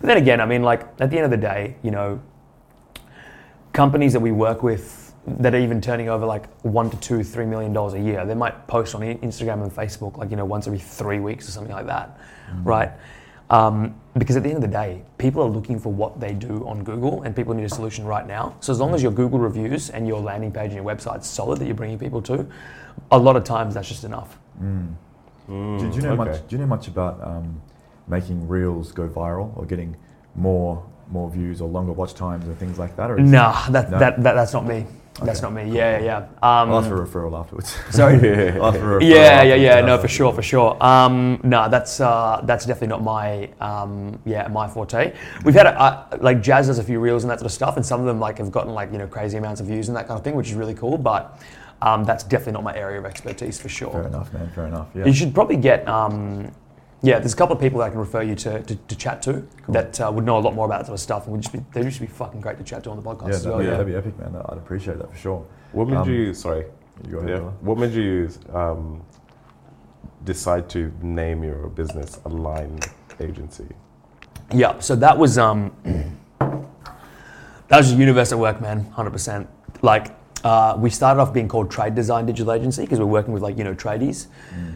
But then again, I mean, like at the end of the day, you know, companies that we work with that are even turning over like one to two, three million dollars a year, they might post on Instagram and Facebook like you know once every three weeks or something like that, right? Um, because at the end of the day, people are looking for what they do on Google, and people need a solution right now. So as long as your Google reviews and your landing page and your website's solid that you're bringing people to, a lot of times that's just enough. do, Mm, do you know okay. much? Do you know much about um, making reels go viral or getting more more views or longer watch times or things like that? Or Nah, that, No. that, that that's not me. That's not me. Yeah, yeah, yeah. Um, I'll ask for a referral afterwards. sorry. I'll ask for Yeah, yeah, yeah. No, for sure, for sure. Um, no, that's uh, that's definitely not my um, yeah my forte. We've had a, uh, like Jazz does a few reels and that sort of stuff, and some of them like have gotten like you know crazy amounts of views and that kind of thing, which is really cool. But um, that's definitely not my area of expertise for sure. Fair enough, man. Fair enough. Yeah. You should probably get. Um, yeah, there's a couple of people that I can refer you to to, to chat to that uh, would know a lot more about that sort of stuff, and would just be they would just be fucking great to chat to on the podcast yeah, as well. be, Yeah. that'd be epic, man. I'd appreciate that for sure. What made Um, you? Sorry. You go ahead. Yeah. What made you um, decide to name your business Aligned Agency? Yeah, so that was um, That was just universe at work, man. Hundred percent. Like uh, we started off being called Trade Design Digital Agency because we're working with like you know tradies.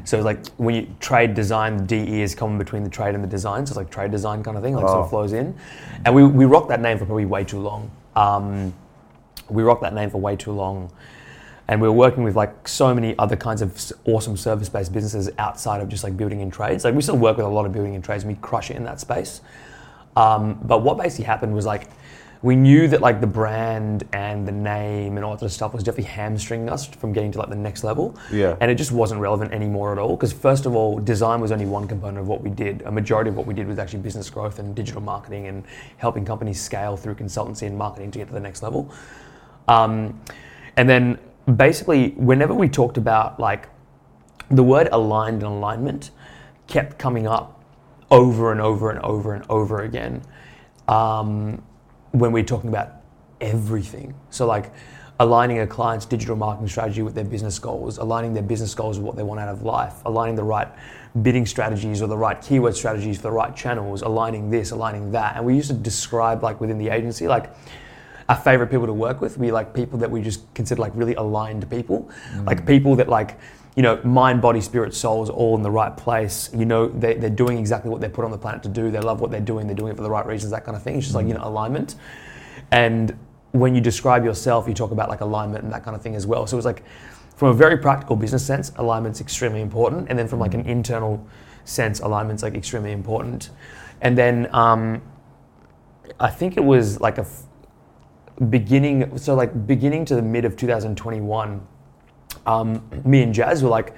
So it's like when you trade design, the DE is common between the trade and the design. So it's like trade design kind of thing, like sort Oh. of flows in. And we we rocked that name for probably way too long. Um, we rocked that name for way too long. And we were working with like so many other kinds of awesome service-based businesses outside of just like building and trades. Like we still work with a lot of building and trades, and we crush it in that space. Um, but what basically happened was like we knew that like the brand and the name and all that sort of stuff was definitely hamstringing us from getting to like the next level. Yeah. And it just wasn't relevant anymore at all. Because first of all, design was only one component of what we did. A majority of what we did was actually business growth and digital marketing and helping companies scale through consultancy and marketing to get to the next level. Um, and then basically, whenever we talked about like the word aligned and alignment kept coming up over and over and over and over again um, when we're talking about everything. So, like aligning a client's digital marketing strategy with their business goals, aligning their business goals with what they want out of life, aligning the right bidding strategies or the right keyword strategies for the right channels, aligning this, aligning that. And we used to describe, like within the agency, like our favorite people to work with we like people that we just consider like really aligned people mm. like people that like you know mind body spirit souls all in the right place. You know they, they're doing exactly what they're put on the planet to do. They love what they're doing. They're doing it for the right reasons that kind of thing. It's just like you know alignment. And when you describe yourself you talk about like alignment and that kind of thing as well. So it's like from a very practical business sense alignment's extremely important. And then from like an internal sense alignment's like extremely important. And then um, i think it was like a f- beginning so like beginning to the mid of 2021 um, me and jazz were like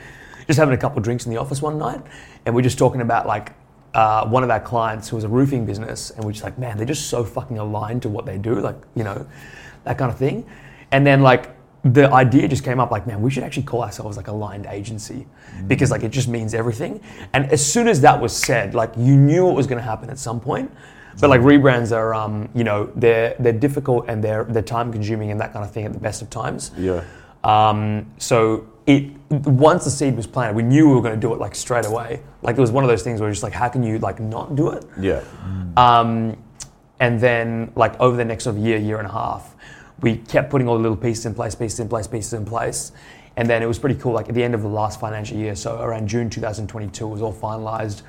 just having a couple drinks in the office one night and we're just talking about like uh, one of our clients who was a roofing business and we're just like man they're just so fucking aligned to what they do like you know that kind of thing and then like the idea just came up like man we should actually call ourselves like aligned agency because like it just means everything and as soon as that was said like you knew it was going to happen at some point but like rebrands are, um, you know, they're they're difficult and they're they're time consuming and that kind of thing at the best of times. Yeah. Um, so it once the seed was planted, we knew we were going to do it like straight away. Like it was one of those things where just like, how can you like not do it? Yeah. Um, and then like over the next sort of year, year and a half, we kept putting all the little pieces in place, pieces in place, pieces in place. And then it was pretty cool. Like at the end of the last financial year, so around June 2022, it was all finalized.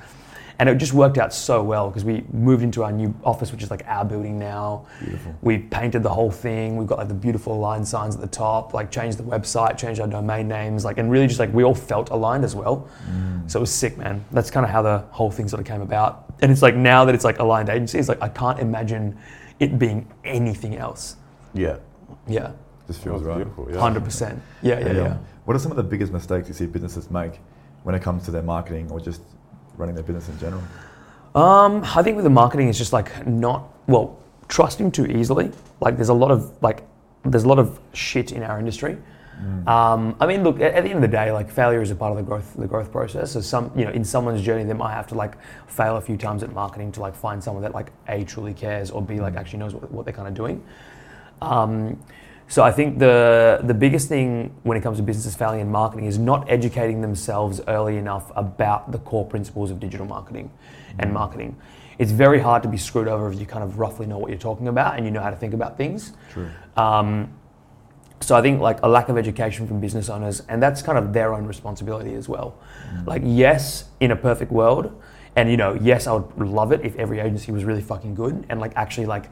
And it just worked out so well because we moved into our new office, which is like our building now. Beautiful. We painted the whole thing. We've got like the beautiful line signs at the top, like changed the website, changed our domain names, like, and really just like we all felt aligned as well. So it was sick, man. That's kind of how the whole thing sort of came about. And it's like now that it's like aligned agency, it's like I can't imagine it being anything else. Yeah. Yeah, Just That feels right. beautiful. Yeah. hundred percent. Yeah, yeah, And, um, yeah. What are some of the biggest mistakes you see businesses make when it comes to their marketing or just running their business in general? Um, I think with the marketing, it's just like not well trusting too easily. Like there's a lot of like there's a lot of shit in our industry. Um, I mean, look at, at the end of the day, like failure is a part of the growth the growth process. So some you know in someone's journey, they might have to like fail a few times at marketing to like find someone that like a truly cares or b like actually knows what, what they're kind of doing. Um, so I think the the biggest thing when it comes to businesses failing in marketing is not educating themselves early enough about the core principles of digital marketing and marketing. It's very hard to be screwed over if you kind of roughly know what you're talking about and you know how to think about things. True. Um, so I think like a lack of education from business owners, and that's kind of their own responsibility as well. Like yes, in a perfect world, and you know, yes, I would love it if every agency was really fucking good and like actually like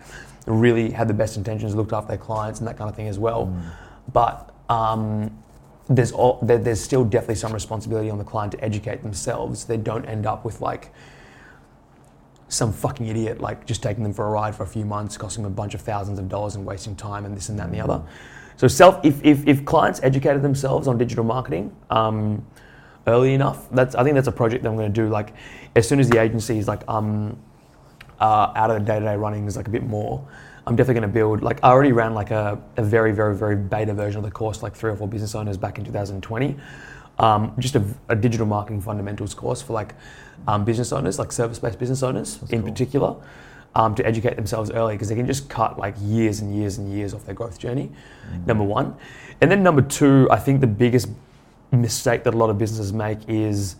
really had the best intentions, looked after their clients and that kind of thing as well. But um, there's all, there, there's still definitely some responsibility on the client to educate themselves. They don't end up with like some fucking idiot like just taking them for a ride for a few months, costing them a bunch of thousands of dollars and wasting time and this and that and the other. So self, if, if, if clients educated themselves on digital marketing um, early enough, that's I think that's a project that I'm going to do. Like as soon as the agency is like um, uh, out of the day-to-day runnings like a bit more, I'm definitely going to build. Like I already ran like a, a very very very beta version of the course, like three or four business owners back in 2020. Um, just a, a digital marketing fundamentals course for like um, business owners, like service-based business owners in cool. particular, um, to educate themselves early because they can just cut like years and years and years off their growth journey. Number one, and then number two, I think the biggest mistake that a lot of businesses make is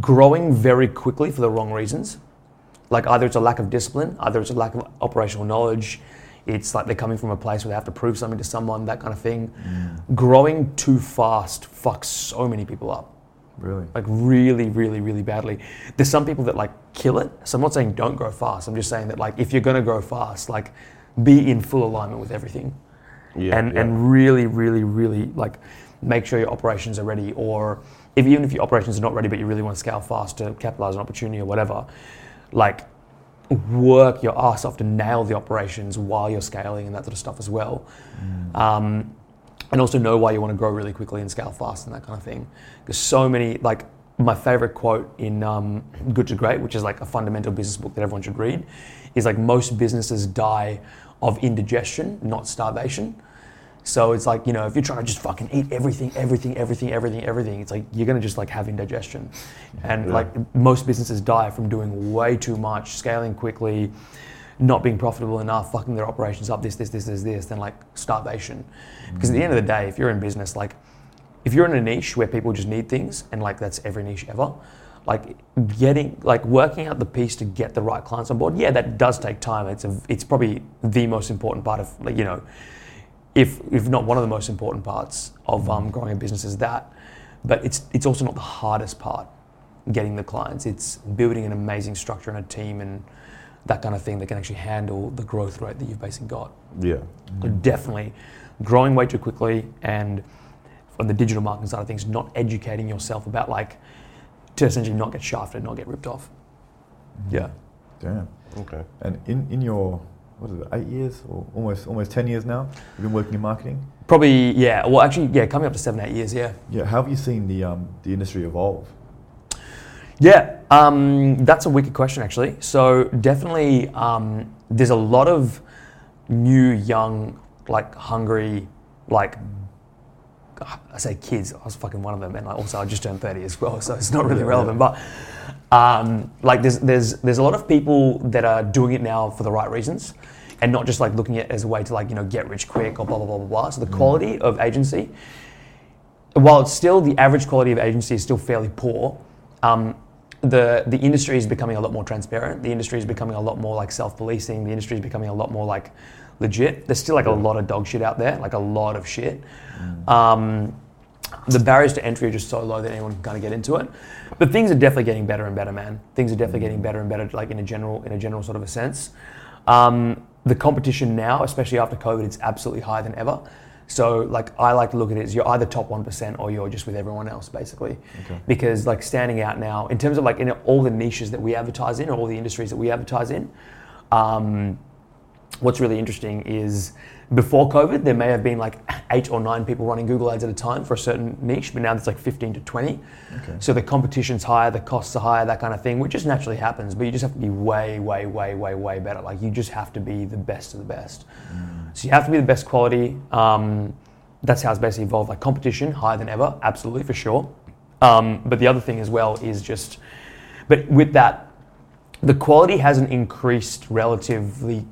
growing very quickly for the wrong reasons. Like either it's a lack of discipline, either it's a lack of operational knowledge. It's like they're coming from a place where they have to prove something to someone, that kind of thing. Growing too fast fucks so many people up Really? like really, really, really badly. There's some people that like kill it. So I'm not saying don't grow fast. I'm just saying that like if you're gonna grow fast, like be in full alignment with everything, Yeah, and yeah. and really, really, really like make sure your operations are ready. Or if even if your operations are not ready, but you really want to scale fast to capitalize on opportunity or whatever, like work your ass off to nail the operations while you're scaling and that sort of stuff as well. Um, and also know why you want to grow really quickly and scale fast and that kind of thing. Because so many, like my favorite quote in um, Good to Great, which is like a fundamental business book that everyone should read, is like most businesses die of indigestion, not starvation. So it's like, you know, if you're trying to just fucking eat everything, everything, everything, everything, everything, it's like you're gonna just like have indigestion. And Yeah. like most businesses die from doing way too much, scaling quickly, not being profitable enough, fucking their operations up, this, this, this, this, this, then like starvation. Because at the mm. end of the day, if you're in business, like if you're in a niche where people just need things and like that's every niche ever, like getting like working out the piece to get the right clients on board, yeah, that does take time. It's a, it's probably the most important part of like, you know, if if not one of the most important parts of um, growing a business is that. But it's it's also not the hardest part, getting the clients. It's building an amazing structure and a team and that kind of thing that can actually handle the growth rate that you've basically got. yeah. But definitely growing way too quickly and on the digital marketing side of things, not educating yourself about like to essentially not get shafted, not get ripped off. Yeah. Damn. Okay. And in, in your, what is it, eight years or almost almost 10 years now, you've been working in marketing? Probably, yeah. Well, actually, yeah, coming up to seven, eight years, yeah. Yeah, how have you seen the, um, the industry evolve? Yeah, um, that's a wicked question, actually. So, definitely, um, there's a lot of new, young, like hungry, like I say kids. I was fucking one of them, and like, also I just turned 30 as well, so it's not really relevant. But um, like, there's there's there's a lot of people that are doing it now for the right reasons, and not just like looking at it as a way to like you know get rich quick or blah blah blah blah blah. So the quality of agency, while it's still the average quality of agency is still fairly poor. Um, the, the industry is becoming a lot more transparent. The industry is becoming a lot more like self-policing. The industry is becoming a lot more like legit. There's still like a lot of dog shit out there, like a lot of shit. Um, the barriers to entry are just so low that anyone can kind of get into it. But things are definitely getting better and better, man. Things are definitely getting better and better, like in a general, in a general sort of a sense. Um, the competition now, especially after COVID, it's absolutely higher than ever. So, like, I like to look at it as you're either top one percent or you're just with everyone else, basically. Okay. Because like standing out now, in terms of like in all the niches that we advertise in, or all the industries that we advertise in, um, what's really interesting is before COVID, there may have been like eight or nine people running Google Ads at a time for a certain niche, but now there's like 15 to 20. Okay. So the competition's higher, the costs are higher, that kind of thing, which just naturally happens, but you just have to be way, way, way, way, way better. Like you just have to be the best of the best. So you have to be the best quality. Um, that's how it's basically evolved. Like competition, higher than ever, absolutely for sure. Um, but the other thing as well is just, but with that, the quality hasn't increased relatively,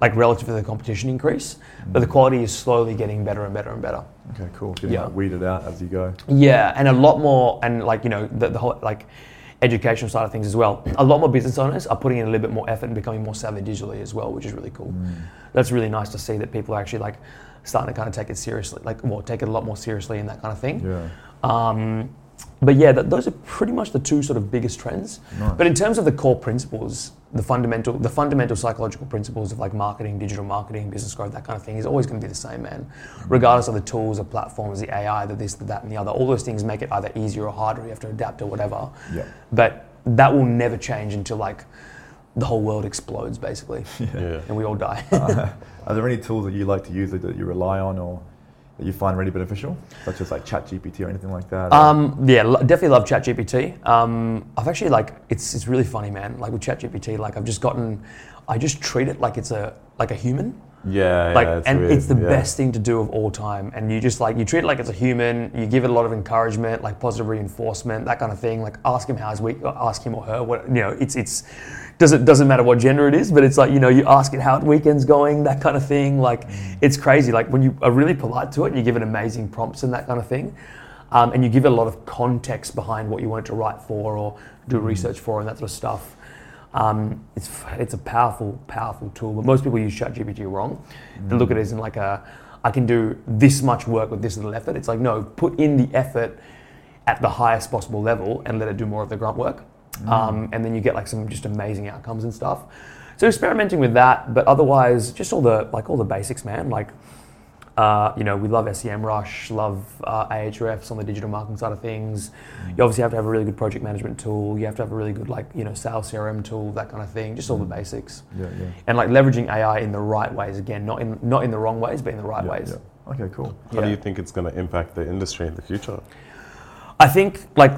like relative to the competition increase, but the quality is slowly getting better and better and better. Okay, cool. Getting Yeah. weeded out as you go. Yeah, and a lot more, and like you know, the, the whole like educational side of things as well. A lot more business owners are putting in a little bit more effort and becoming more savvy digitally as well, which is really cool. That's really nice to see that people are actually like starting to kind of take it seriously, like well, take it a lot more seriously and that kind of thing. Yeah. Um, but yeah, th- those are pretty much the two sort of biggest trends. Nice. But in terms of the core principles, the fundamental, the fundamental psychological principles of like marketing, digital marketing, business growth, that kind of thing is always going to be the same, man. Regardless of the tools, the platforms, the AI, the this, the that, and the other. All those things make it either easier or harder. You have to adapt or whatever. Yeah. But that will never change until like the whole world explodes, basically, Yeah. and we all die. Uh, are there any tools that you like to use that, that you rely on or that you find really beneficial, such as like ChatGPT or anything like that? Um, yeah, definitely love ChatGPT. Um, I've actually like it's it's really funny, man. Like with ChatGPT, like I've just gotten, I just treat it like it's a like a human. Yeah, Like, yeah, and weird. it's the yeah. best thing to do of all time. And you just like you treat it like it's a human. You give it a lot of encouragement, like positive reinforcement, that kind of thing. Like ask him how his week, ask him or her what you know. It's it's doesn't doesn't matter what gender it is, but it's like you know you ask it how the weekend's going, that kind of thing. Like it's crazy. Like when you are really polite to it, and you give it amazing prompts and that kind of thing. Um, and you give it a lot of context behind what you want it to write for or do research for and that sort of stuff. Um, it's it's a powerful powerful tool, but most people use ChatGPT wrong. They look at it as in like a I can do this much work with this little effort. It's like no, put in the effort at the highest possible level and let it do more of the grunt work, um, and then you get like some just amazing outcomes and stuff. So experimenting with that, but otherwise just all the like all the basics, man. Like uh, you know, we love SEMrush, love uh, Ahrefs on the digital marketing side of things. You obviously have to have a really good project management tool. You have to have a really good like you know sales CRM tool, that kind of thing. Just all the basics, Yeah, yeah. and like leveraging AI in the right ways. Again, not in not in the wrong ways, but in the right yeah, ways. yeah. Okay, cool. How do you think it's going to impact the industry in the future? I think like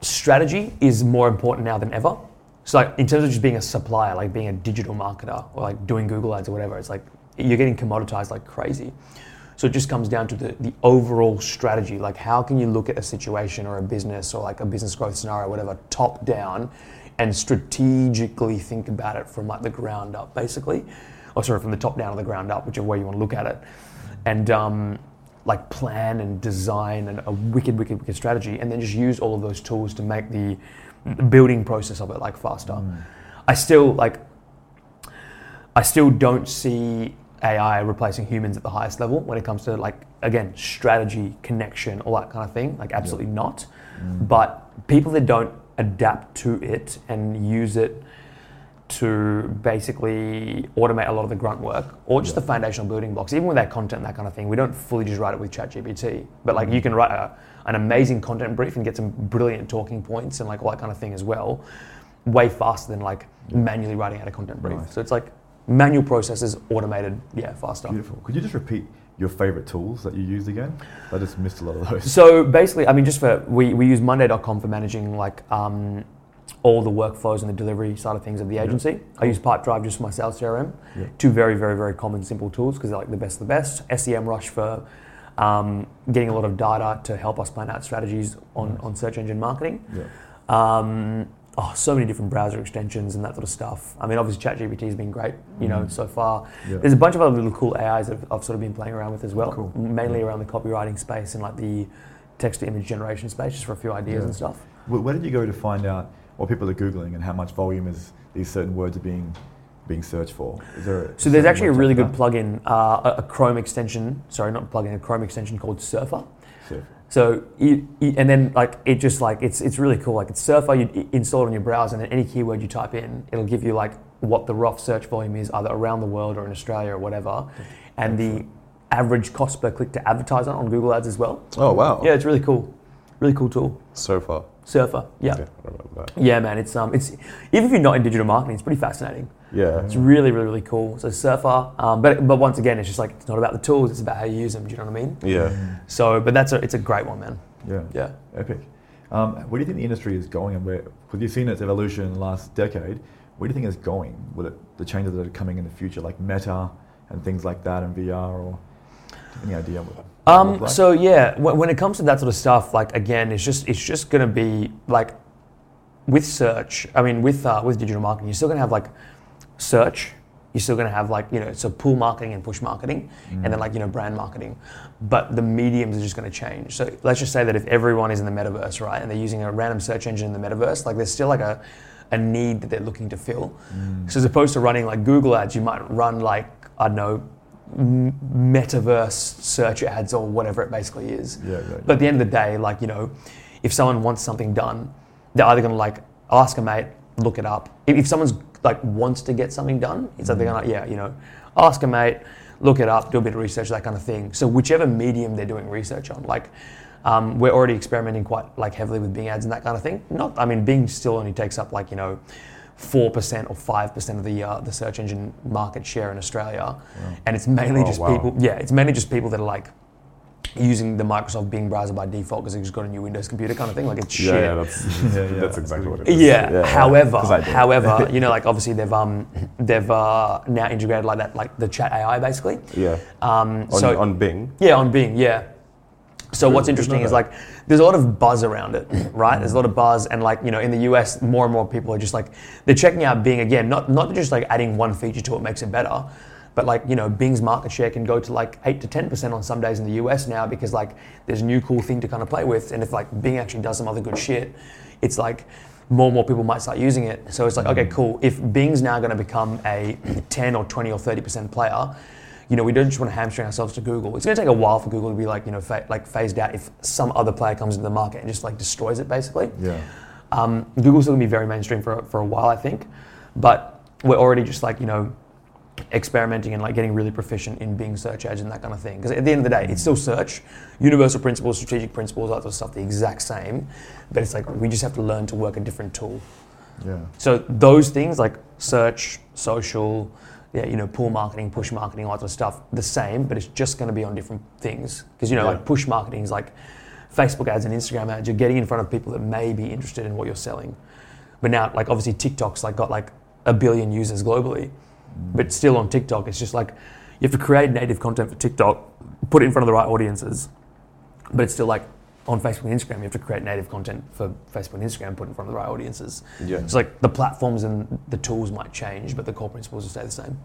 strategy is more important now than ever. So like in terms of just being a supplier, like being a digital marketer or like doing Google ads or whatever, it's like you're getting commoditized like crazy. So it just comes down to the, the overall strategy. Like how can you look at a situation or a business or like a business growth scenario, whatever, top down and strategically think about it from like the ground up, basically. Or sorry, from the top down or the ground up, whichever way you want to look at it. And um, like plan and design and a wicked, wicked, wicked strategy, and then just use all of those tools to make the the building process of it like faster. I still like. I still don't see AI replacing humans at the highest level when it comes to like again strategy, connection, all that kind of thing. Like absolutely not. Mm. But people that don't adapt to it and use it to basically automate a lot of the grunt work or just the foundational building blocks, even with our content and that kind of thing. We don't fully just write it with ChatGPT, but like you mm-hmm. can write a, an amazing content brief and get some brilliant talking points and like all that kind of thing as well, way faster than like manually writing out a content brief. Nice. So it's like manual processes, automated, yeah, faster. Beautiful. Could you just repeat your favorite tools that you used again? I just missed a lot of those. So basically, I mean, just for we, we use Monday.com for managing like um, all the workflows and the delivery side of things of the agency. I use Pipedrive just for my sales CRM. Yeah. Two very very very common simple tools because they're like the best of the best. SEMrush for um, getting a lot of data to help us plan out strategies on, on search engine marketing. Yeah. Um, oh, so many different browser extensions and that sort of stuff. I mean, obviously ChatGPT has been great, you know, so far. Yeah. There's a bunch of other little cool AIs that I've, I've sort of been playing around with as well, Cool. mainly around the copywriting space and like the text to image generation space, just for a few ideas Yeah. and stuff. Where, did you go to find out what people are googling and how much volume is these certain words are being being searched for? Is there So there's actually a really good plugin, uh, a, Chrome extension. Sorry, not plugin, a Chrome extension called Surfer. So- So you, you- and then like it just like it's it's really cool. Like it's Surfer, you install it on your browser, and then any keyword you type in, it'll give you like what the rough search volume is, either around the world or in Australia or whatever, and the average cost per click to advertise on Google Ads as well. Oh wow. Yeah, it's really cool, really cool tool. So far. Surfer, yeah, Okay, I remember that. yeah, man. It's um, it's even if you're not in digital marketing, it's pretty fascinating. Yeah. It's really, really, really cool. So Surfer, um, but but once again, it's just like it's not about the tools; it's about how you use them. Do you know what I mean? Yeah. So, but that's a it's a great one, man. Yeah. Yeah. Epic. Um, where do you think the industry is going, and where? Because you've seen its evolution in the last decade. Where do you think it's going? Will it the changes that are coming in the future, like Meta and things like that, and VR, or do you have any idea what? Um, like? so yeah, when, when it comes to that sort of stuff, like again, it's just it's just gonna be like with search. I mean, with uh, with digital marketing, you're still gonna have like search. You're still gonna have like you know so pull marketing and push marketing, and then like you know brand marketing, but the mediums are just gonna change. So let's just say that if everyone is in the metaverse, right, and they're using a random search engine in the metaverse, like there's still like a a need that they're looking to fill. Mm. So as opposed to running like Google ads, you might run like I don't know m- metaverse search ads or whatever it basically is. Yeah, yeah, yeah. But at the end of the day, like, you know, if someone wants something done, they're either going to like ask a mate, look it up. If, if someone's like wants to get something done, it's like they're going to, yeah, you know, ask a mate, look it up, do a bit of research, that kind of thing. So whichever medium they're doing research on, like, um, we're already experimenting quite like heavily with Bing ads and that kind of thing. Not, I mean, Bing still only takes up like, you know, 4% or 5% of the uh, the search engine market share in Australia. And it's mainly Oh, just wow. people, yeah, it's mainly just people that are like using the Microsoft Bing browser by default because they just got a new Windows computer kind of thing. Like it's Yeah, shit. yeah, that's Yeah, yeah, that's exactly what it is. Yeah. However, 'cause I however, you know, like obviously they've um they've uh, now integrated like that, like the chat AI basically. Yeah. Um, On, so on Bing. yeah, on Bing, yeah. So what's interesting is like there's a lot of buzz around it, right? There's a lot of buzz, and like you know, in the US, more and more people are just like they're checking out Bing again. Not not just like adding one feature to it makes it better, but like you know, Bing's market share can go to like eight to ten percent on some days in the US now because like there's a new cool thing to kind of play with, and if like Bing actually does some other good shit, it's like more and more people might start using it. So it's like, okay, cool. If Bing's now going to become a 10 or 20 or 30% player, you know, we don't just want to hamstring ourselves to Google. It's going to take a while for Google to be like, you know, fa- like phased out if some other player comes into the market and just like destroys it, basically. Yeah. Um, Google's still gonna be very mainstream for, for a while, I think, but we're already just like you know experimenting and like getting really proficient in Bing search ads and that kind of thing. Because at the end of the day, it's still search, universal principles, strategic principles, all that sort of stuff, the exact same, but it's like we just have to learn to work a different tool. Yeah. So those things like search, social, yeah, you know, pull marketing, push marketing, all that sort of stuff, the same, but it's just going to be on different things. Because you know, Yeah. like push marketing is like Facebook ads and Instagram ads. You're getting in front of people that may be interested in what you're selling. But now, like obviously, TikTok's like got like a billion users globally, but still on TikTok, it's just like you have to create native content for TikTok, put it in front of the right audiences, but it's still like on Facebook and Instagram, you have to create native content for Facebook and Instagram, put it in front of the right audiences. Yeah. It's like the platforms and the tools might change, but the core principles will stay the same.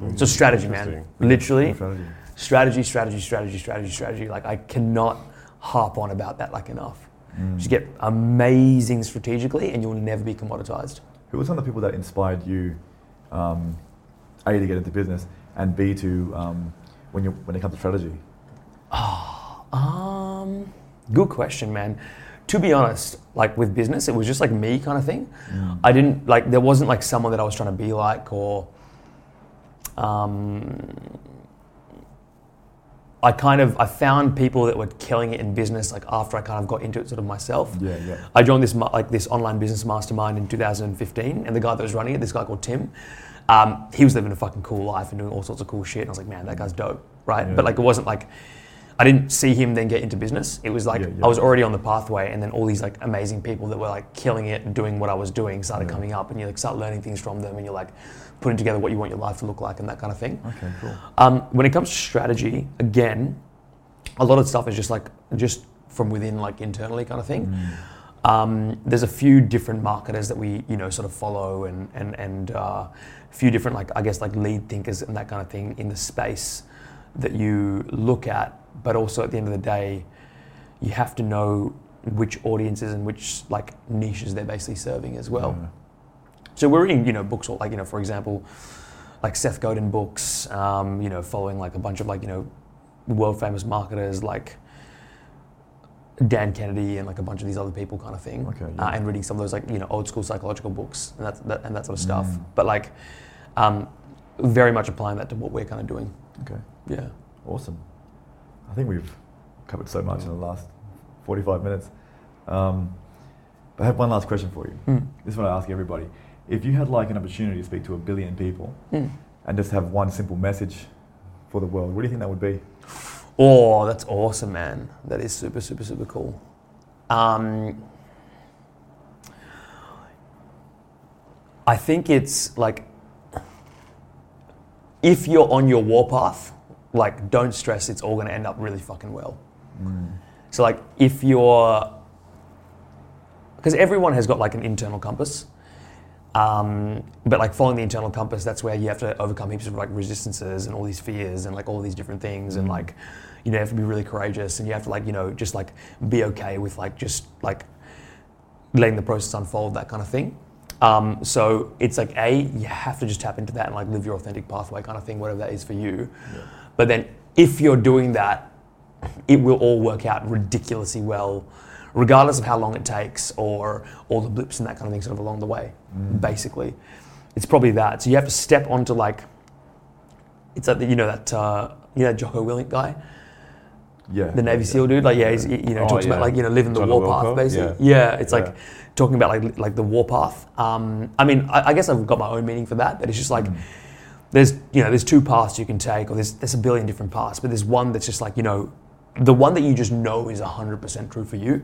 Mm. So strategy, man. Literally, Strategy. strategy, strategy, strategy, strategy, strategy. Like I cannot harp on about that like enough. Mm. Just get amazing strategically, and you'll never be commoditized. Who were some of the people that inspired you, um, A, to get into business, and B, to, um, when, you, when it comes to strategy? Um, good question, man. To be honest, like with business, it was just like me kind of thing. I didn't like there wasn't like someone that I was trying to be like or um I kind of I found people that were killing it in business like after I kind of got into it sort of myself. Yeah, yeah. I joined this like this online business mastermind in 2015, and the guy that was running it, this guy called Tim, um, he was living a fucking cool life and doing all sorts of cool shit. And I was like, man, that guy's dope, right? Yeah. But like, it wasn't like I didn't see him then get into business. It was like Yeah, yeah. I was already on the pathway, and then all these like amazing people that were like killing it and doing what I was doing started coming up, and you like start learning things from them, and you're like putting together what you want your life to look like and that kind of thing. Okay, cool. Um, when it comes to strategy, again, a lot of stuff is just like just from within, like internally, kind of thing. Um, there's a few different marketers that we, you know, sort of follow, and and and uh, few different, like I guess, like lead thinkers and that kind of thing in the space that you look at. But also at the end of the day, you have to know which audiences and which like niches they're basically serving as well. Yeah. So we're reading, you know, books like, you know, for example, like Seth Godin books, um, you know, following like a bunch of like, you know, world famous marketers like Dan Kennedy and like a bunch of these other people kind of thing. Okay, uh, and reading some of those like, you know, old school psychological books and that, that, and that sort of stuff. Mm. But like, um, very much applying that to what we're kind of doing. Okay, Yeah. awesome. I think we've covered so much in the last 45 minutes. Um, but I have one last question for you. Mm. This is what I ask everybody. If you had like an opportunity to speak to a billion people Mm. and just have one simple message for the world, what do you think that would be? Oh, that's awesome, man. That is super, super, super cool. Um, I think it's like if you're on your warpath, like don't stress, it's all going to end up really fucking well. So like if you're because everyone has got like an internal compass. Um, but like following the internal compass, that's where you have to overcome heaps of like resistances and all these fears and like all these different things and like you know you have to be really courageous and you have to like you know just like be okay with like just like letting the process unfold that kind of thing. Um, so it's like a you have to just tap into that and like live your authentic pathway kind of thing, whatever that is for you. But then if you're doing that, it will all work out ridiculously well, regardless of how long it takes or all the blips and that kind of thing sort of along the way. Basically, it's probably that. So you have to step onto like it's like the, you know that uh, you know that Jocko Willink guy, Yeah. the Navy SEAL dude. Like yeah, he's, you know Oh, talks about like you know living the John warpath Wilco? basically. Yeah, it's like talking about like like the warpath. Um, I mean, I, I guess I've got my own meaning for that. But it's just like there's you know there's two paths you can take, or there's there's a billion different paths, but there's one that's just like you know the one that you just know is 100% true for you.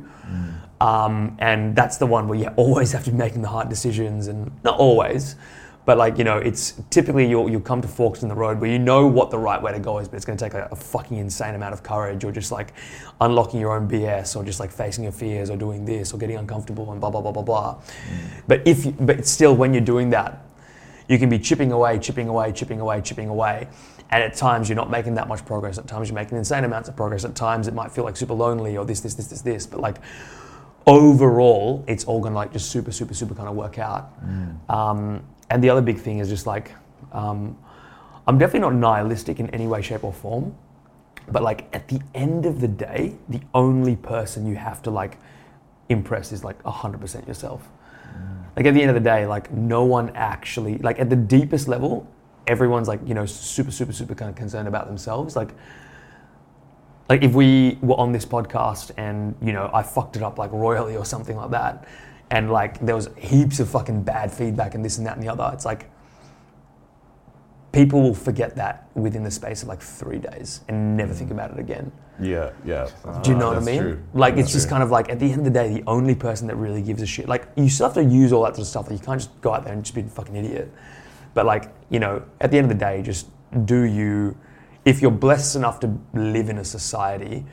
Um, and that's the one where you always have to be making the hard decisions, and not always, but like you know, it's typically you'll you'll come to forks in the road where you know what the right way to go is, but it's going to take a, a fucking insane amount of courage, or just like unlocking your own BS, or just like facing your fears, or doing this, or getting uncomfortable, and blah blah blah blah blah. But if you, but still, when you're doing that, you can be chipping away, chipping away, chipping away, chipping away. And at times you're not making that much progress. At times you're making insane amounts of progress. At times it might feel like super lonely or this, this, this, this, this. But like overall, it's all gonna like just super, super, super kind of work out. Um, and the other big thing is just like, um, I'm definitely not nihilistic in any way, shape, or form. But like at the end of the day, the only person you have to like impress is like 100% yourself. Like at the end of the day, like no one actually, like at the deepest level, everyone's like, you know, super, super, super kind of concerned about themselves. Like, like if we were on this podcast and, you know, I fucked it up like royally or something like that, and like there was heaps of fucking bad feedback and this and that and the other, it's like, people will forget that within the space of like three days and never think about it again. Yeah, yeah. Do you know what I mean? true. Like That's it's just true. kind of like at the end of the day, the only person that really gives a shit. Like you still have to use all that sort of stuff. Like you can't just go out there and just be a fucking idiot. But like you know, at the end of the day, just do you. If you're blessed enough to live in a society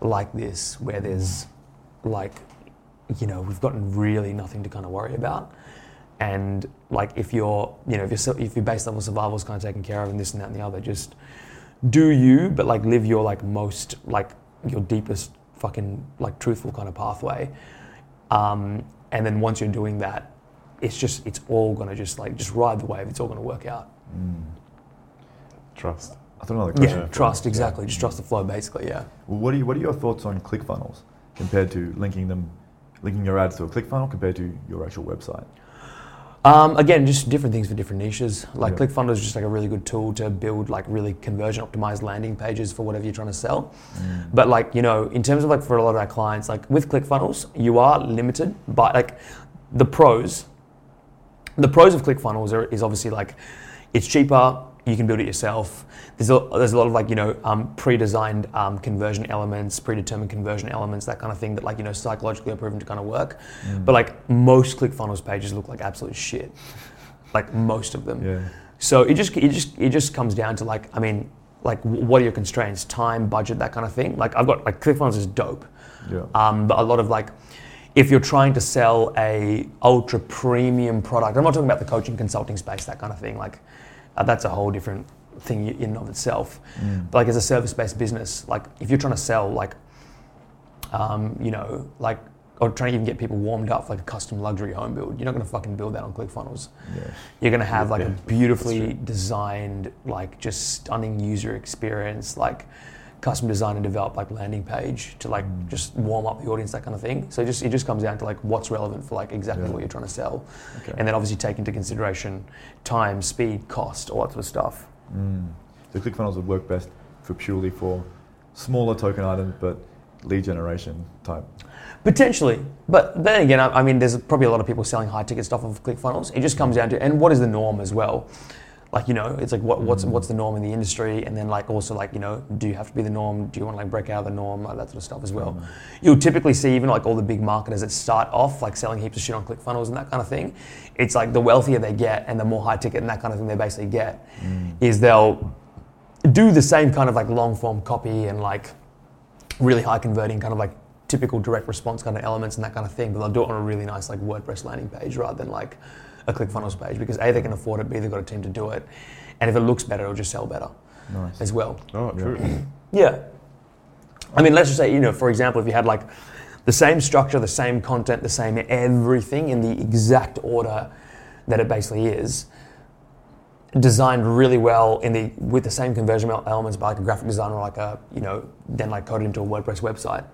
like this, where there's like, you know, we've gotten really nothing to kind of worry about. And like, if you're, you know, if you're if your base level survival is kind of taken care of, and this and that and the other, just do you, but like live your like most like your deepest fucking like truthful kind of pathway. Um, and then once you're doing that, it's just it's all gonna just like just ride the wave. It's all gonna work out. Trust. I thought another Yeah, trust exactly. Just trust the flow, basically. Yeah. Well, what are you, what are your thoughts on ClickFunnels compared to linking them, linking your ads to a ClickFunnel compared to your actual website? Um, again, just different things for different niches. Like Yeah. ClickFunnels is just like a really good tool to build like really conversion optimized landing pages for whatever you're trying to sell. But like you know, in terms of like for a lot of our clients, like with ClickFunnels, you are limited by like the pros. The pros of ClickFunnels are, is obviously like it's cheaper. You can build it yourself. There's a, there's a lot of like you know um, pre-designed um, conversion elements, predetermined conversion elements, that kind of thing that like you know psychologically are proven to kind of work. But like most ClickFunnels pages look like absolute shit, like most of them. Yeah. So it just it just it just comes down to like I mean like what are your constraints, time, budget, that kind of thing. Like I've got like ClickFunnels is dope, Yeah. um, but a lot of like if you're trying to sell a ultra premium product, I'm not talking about the coaching consulting space, that kind of thing. Like uh, that's a whole different thing in and of itself. But like as a service-based business, like if you're trying to sell like um, you know like or trying to even get people warmed up for like a custom luxury home build, you're not going to fucking build that on ClickFunnels. Yeah. You're gonna have like Yeah, a beautifully designed, like just stunning user experience, like custom design and develop like landing page to like Mm. just warm up the audience, that kind of thing. So it just it just comes down to like what's relevant for like exactly Yeah. what you're trying to sell, Okay. and then obviously take into consideration time, speed, cost, all that sort of stuff. Mm. So ClickFunnels would work best for purely for smaller token items, but lead generation type. Potentially, but then again, I, I mean, there's probably a lot of people selling high ticket stuff of ClickFunnels. It just comes down to and what is the norm as well. Like you know, it's like what, what's what's mm. the norm in the industry, and then like also like you know, do you have to be the norm? Do you want to like break out of the norm? Like that sort of stuff as well. Mm. You'll typically see even like all the big marketers that start off like selling heaps of shit on ClickFunnels and that kind of thing. It's like the wealthier they get and the more high ticket and that kind of thing they basically get, mm. is they'll do the same kind of like long form copy and like really high converting kind of like typical direct response kind of elements and that kind of thing, but they'll do it on a really nice like WordPress landing page rather than like a ClickFunnels page because A, they can afford it, B, they've got a team to do it. And if it looks better, it'll just sell better Nice. as well. Oh, true. Yeah. I mean, let's just say, you know, for example, if you had like the same structure, the same content, the same everything in the exact order that it basically is, designed really well in the with the same conversion elements by like a graphic designer, like a you know, then like coded into a WordPress website,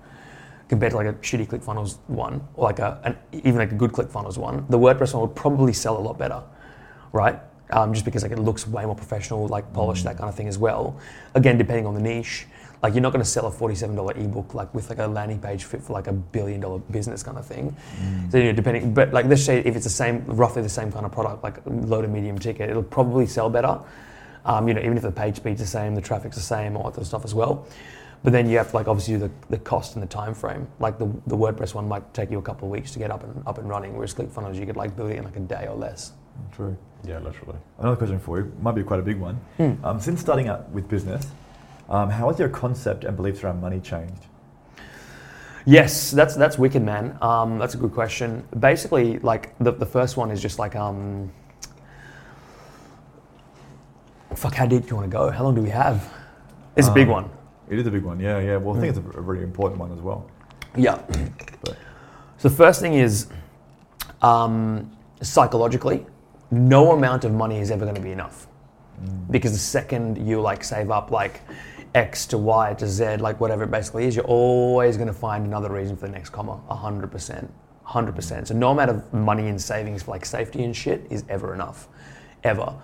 compared to like a shitty ClickFunnels one, or like a an, even like a good ClickFunnels one, the WordPress one would probably sell a lot better, right? Um, just because like it looks way more professional, like polished, that kind of thing as well. Again, depending on the niche, like you're not going to sell a forty-seven dollar ebook like with like a landing page fit for like a billion dollar business kind of thing. So you know, depending, but like let's say if it's the same, roughly the same kind of product, like low to medium ticket, it'll probably sell better. Um, you know, even if the page speed's the same, the traffic's the same, all that sort of stuff as well. But then you have to like obviously do the, the cost and the time frame. Like the, the WordPress one might take you a couple of weeks to get up and up and running, whereas ClickFunnels you could like build it in like a day or less. True. Yeah, literally. Another question for you, might be quite a big one. Hmm. Um, since starting out with business, um, how has your concept and beliefs around money changed? Yes, that's that's wicked, man. Um, that's a good question. Basically, like the, the first one is just like um, fuck. How deep do you want to go? How long do we have? It's a big Um, one. It is a big one, yeah, yeah. Well, I think it's a, really important one as well. Yeah. But So the first thing is um, psychologically, no amount of money is ever going to be enough. Because the second you like save up like X to Y to Z, like whatever it basically is, you're always going to find another reason for the next comma. hundred percent, hundred percent. So no amount of money in savings for like safety and shit is ever enough, ever.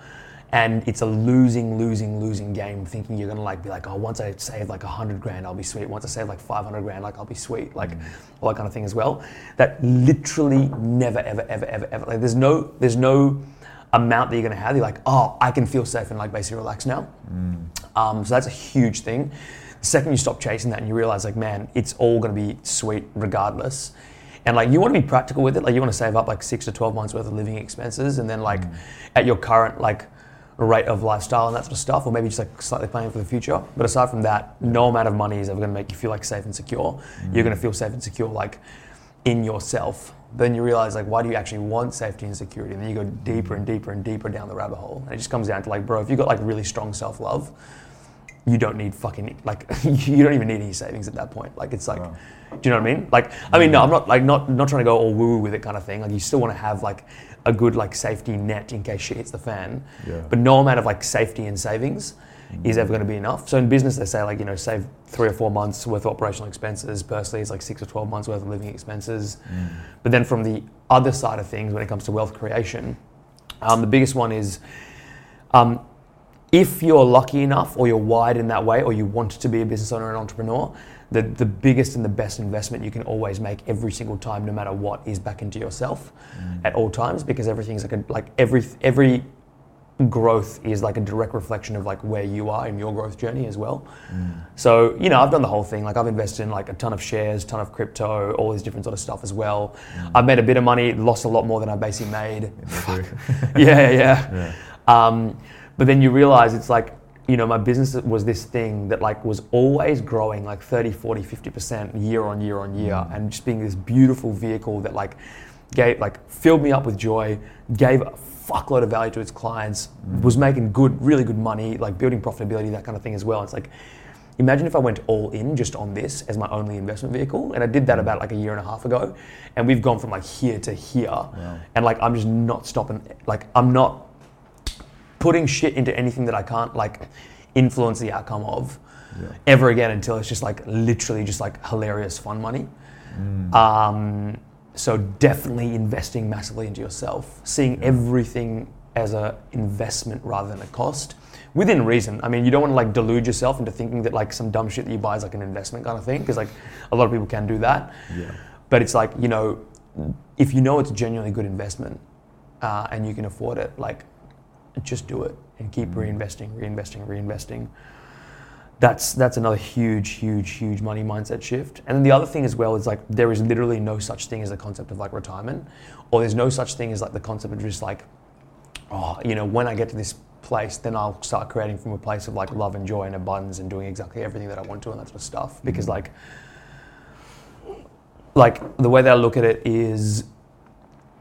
And it's a losing, losing, losing game. Thinking you're gonna like be like, oh, once I save like a hundred grand, I'll be sweet. Once I save like five hundred grand, like I'll be sweet. Like mm. all that kind of thing as well. That literally never, ever, ever, ever, ever. Like there's no, there's no amount that you're going to have, you're like, oh, I can feel safe and like basically relax now. Mm. Um, so that's a huge thing. The second you stop chasing that and you realize, like, man, it's all going to be sweet regardless. And like, you want to be practical with it. Like, you want to save up like six to 12 months worth of living expenses. And then, like, mm. at your current, like, rate of lifestyle and that sort of stuff, or maybe just like slightly planning for the future. But aside from that, no amount of money is ever going to make you feel like safe and secure. You're going to feel safe and secure, like, in yourself, then you realize like why do you actually want safety and security? And then you go deeper and deeper and deeper down the rabbit hole. And it just comes down to like, bro, if you've got like really strong self love, you don't need fucking like you don't even need any savings at that point. Like it's like Wow. do you know what I mean? Like I mean no, I'm not like not not trying to go all woo woo with it kind of thing. Like you still want to have like a good like safety net in case shit hits the fan. Yeah. But no amount of like safety and savings is ever going to be enough. So in business, they say like you know save three or four months worth of operational expenses. Personally, it's like six or twelve months worth of living expenses. But then from the other side of things, when it comes to wealth creation, um, the biggest one is um, if you're lucky enough or you're wired in that way or you want to be a business owner and entrepreneur, the, the biggest and the best investment you can always make every single time, no matter what, is back into yourself at all times because everything's like a, like every every growth is like a direct reflection of like where you are in your growth journey as well. So, you know, I've done the whole thing. Like I've invested in like a ton of shares, ton of crypto, all these different sort of stuff as well. I've made a bit of money, lost a lot more than I basically made. yeah, yeah. Um, but then you realize it's like, you know, my business was this thing that like was always growing like 30, 40, 50% year on year on year mm. and just being this beautiful vehicle that like gave, like filled me up with joy, gave a fuckload of value to its clients, mm. was making good, really good money, like building profitability, that kind of thing as well. It's like, imagine if I went all in just on this as my only investment vehicle. And I did that mm. about like a year and a half ago. And we've gone from like here to here. And like, I'm just not stopping. Like, I'm not putting shit into anything that I can't like influence the outcome of ever again until it's just like literally just like hilarious fun money. Um, so definitely investing massively into yourself, seeing everything as a investment rather than a cost. Within reason. I mean, you don't want to like delude yourself into thinking that like some dumb shit that you buy is like an investment kind of thing, because like a lot of people can do that. Yeah. But it's like you know, if you know it's a genuinely good investment uh, and you can afford it, like just do it and keep mm-hmm. reinvesting, reinvesting, reinvesting. That's that's another huge, huge, huge money mindset shift. And then the other thing as well is like there is literally no such thing as the concept of like retirement, or there's no such thing as like the concept of just like, oh, you know, when I get to this place, then I'll start creating from a place of like love and joy and abundance and doing exactly everything that I want to and that sort of stuff. Because mm-hmm. like like the way that I look at it is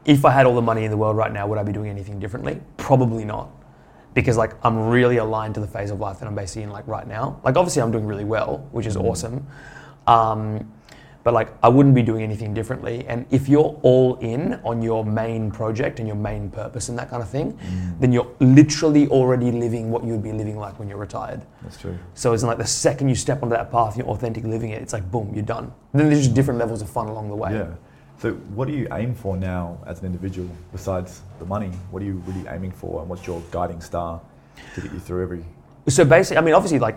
if I had all the money in the world right now, would I be doing anything differently? Probably not. Because like I'm really aligned to the phase of life that I'm basically in like right now. Like obviously I'm doing really well, which is awesome. Um, but like I wouldn't be doing anything differently. And if you're all in on your main project and your main purpose and that kind of thing, then you're literally already living what you would be living like when you're retired. That's true. So it's like the second you step onto that path, you're authentic living it. It's like boom, you're done. then there's just different levels of fun along the way. Yeah. So, what do you aim for now as an individual besides the money? What are you really aiming for, and what's your guiding star to get you through every? So basically, I mean, obviously, like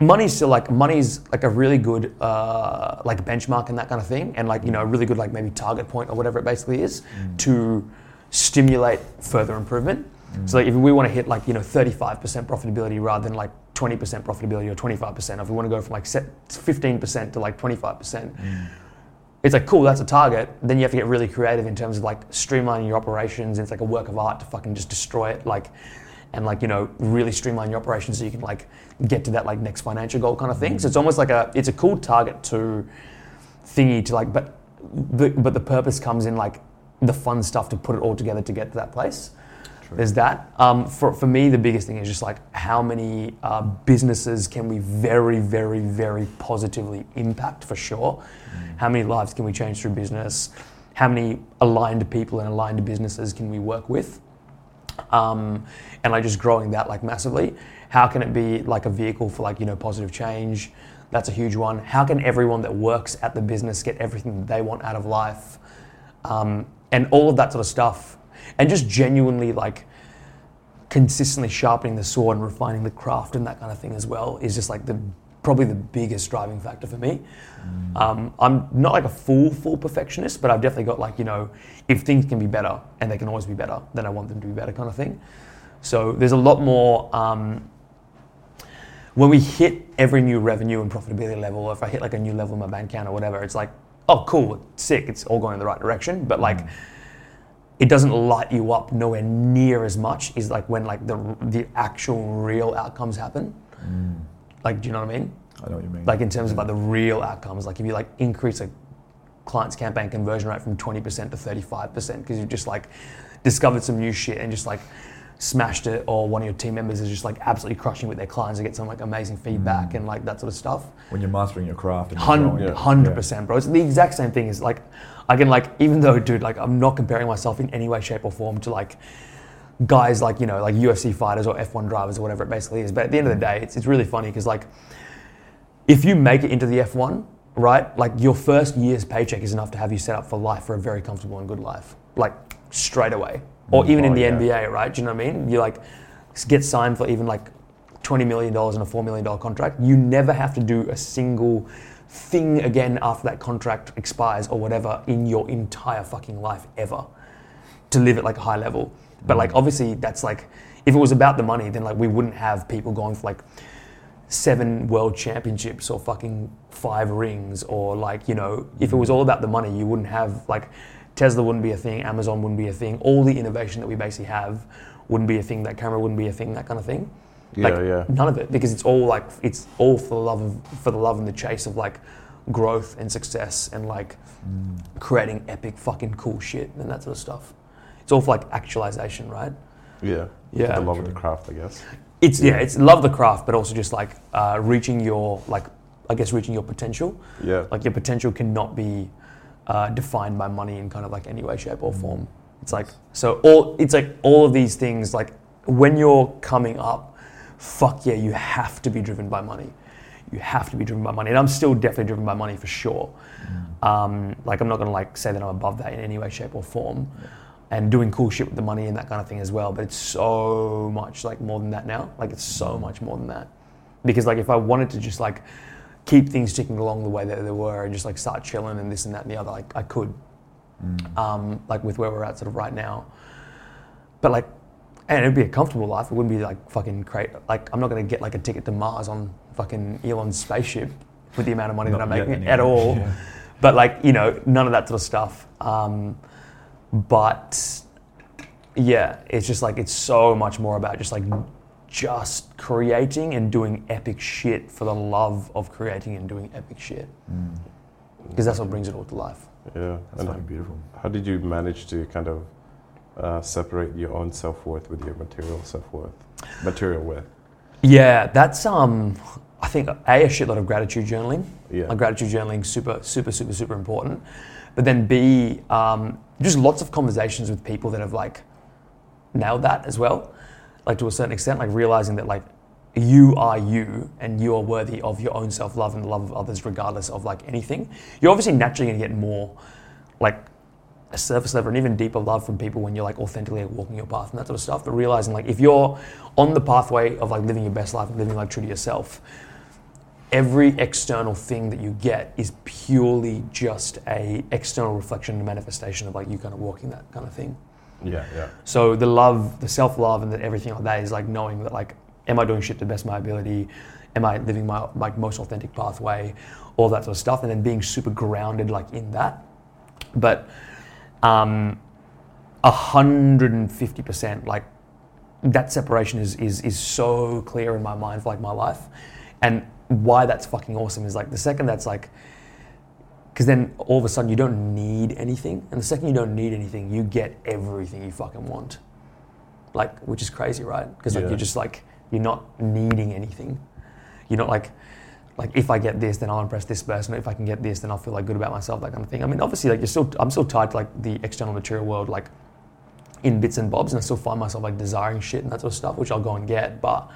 money's still like money's like a really good uh, like benchmark and that kind of thing, and like you know a really good like maybe target point or whatever it basically is mm. to stimulate further improvement. Mm. So like if we want to hit like you know 35% profitability rather than like 20% profitability or 25%, if we want to go from like 15% to like 25%. It's like cool, that's a target. Then you have to get really creative in terms of like streamlining your operations. It's like a work of art to fucking just destroy it, like, and like you know really streamline your operations so you can like get to that like next financial goal kind of thing. So it's almost like a it's a cool target to thingy to like, but the but the purpose comes in like the fun stuff to put it all together to get to that place. True. There's that. Um, for, for me, the biggest thing is just like how many uh, businesses can we very, very, very positively impact for sure? How many lives can we change through business? How many aligned people and aligned businesses can we work with? um, and like just growing that like massively. How can it be like a vehicle for like you know positive change? That's a huge one. How can everyone that works at the business get everything that they want out of life, um, and all of that sort of stuff, and just genuinely like consistently sharpening the sword and refining the craft and that kind of thing as well is just like the probably the biggest driving factor for me. Um, I'm not like a full full perfectionist, but I've definitely got like you know, if things can be better and they can always be better, then I want them to be better kind of thing. So there's a lot more. Um, when we hit every new revenue and profitability level, or if I hit like a new level in my bank account or whatever, it's like, oh, cool, sick, it's all going in the right direction. But like, it doesn't light you up nowhere near as much is like when like the the actual real outcomes happen. Mm. Like, do you know what I mean? I know what you mean. Like in terms of like the real outcomes, like if you like increase a client's campaign conversion rate from 20% to 35% because you've just like discovered some new shit and just like smashed it or one of your team members is just like absolutely crushing with their clients and get some like amazing feedback mm. and like that sort of stuff. when you're mastering your craft. And you're Hun- Hundred percent, bro. It's the exact same thing. Is like, I can like, even though, dude, like, I'm not comparing myself in any way, shape, or form to like guys like you know like UFC fighters or F1 drivers or whatever it basically is. But at the end of the day, it's it's really funny because like, if you make it into the F1, right, like your first year's paycheck is enough to have you set up for life for a very comfortable and good life, like straight away. Or even in Oh, the yeah. NBA, right? Do you know what I mean? You like get signed for even like $20 million in a $4 million contract. You never have to do a single thing again after that contract expires or whatever in your entire fucking life ever to live at like a high level. But like mm. obviously that's like if it was about the money, then like we wouldn't have people going for like seven world championships or fucking five rings or like you know if it was mm. all about the money you wouldn't have like tesla wouldn't be a thing amazon wouldn't be a thing all the innovation that we basically have wouldn't be a thing that camera wouldn't be a thing that kind of thing like Yeah, yeah. none of it because it's all like it's all for the love of for the love and the chase of like growth and success and like creating epic fucking cool shit and that sort of stuff it's all for like actualization right Yeah. Yeah. The love of the craft, I guess. it's yeah, it's love the craft, but also just like uh, reaching your like I guess reaching your potential. Yeah. Like your potential cannot be uh, defined by money in kind of like any way, shape, or form. It's like so all it's like all of these things like when you're coming up, fuck yeah, you have to be driven by money. You have to be driven by money, and I'm still definitely driven by money for sure. Um, like I'm not gonna like say that I'm above that in any way, shape, or form, and doing cool shit with the money and that kind of thing as well. But it's so much like more than that now. Like it's so much more than that, because like if I wanted to just like keep things ticking along the way that they were and just like start chilling and this and that and the other, like I could, um, like with where we're at sort of right now. But like, and it'd be a comfortable life. It wouldn't be like fucking great. Like I'm not gonna get like a ticket to Mars on fucking Elon's spaceship with the amount of money that I'm making anyway. at all. Yeah. But like you know, none of that sort of stuff. Um, but yeah, it's just like it's so much more about just like just creating and doing epic shit for the love of creating and doing epic shit because that's what brings it all to life. Yeah. That's And fucking beautiful. how did you manage to kind of uh, separate your own self worth with your material self worth? Material worth. Yeah, that's um, I think a a shitload of gratitude journaling. Yeah. Like gratitude journaling, super, super, super, super important. But then B, um, just lots of conversations with people that have like nailed that as well. Like to a certain extent, like realizing that like you are you and you are worthy of your own self love and the love of others, regardless of like anything. You're obviously naturally gonna get more like a surface level and even deeper love from people when you're like authentically walking your path and that sort of stuff. But realizing like if you're on the pathway of like living your best life and living like true to yourself, every external thing that you get is purely just a external reflection and manifestation of like you kind of walking that kind of thing. Yeah. Yeah. So the love, the self love, and the, everything like that is like knowing that like, am I doing shit to the best of my ability? Am I living my like most authentic pathway? All that sort of stuff, and then being super grounded like in that. But um, hundred and fifty percent like that separation is is is so clear in my mind for like my life, and why that's fucking awesome is like the second that's like because then all of a sudden you don't need anything, and the second you don't need anything, you get everything you fucking want. like which is crazy, right? Because like Yeah. you're just like you're not needing anything. You're not like like if I get this, then I'll impress this person. If I can get this, then I'll feel like good about myself, that kind of thing. I mean, obviously, like you're still I'm still tied to like the external material world, like in bits and bobs, and I still find myself like desiring shit and that sort of stuff, which I'll go and get. But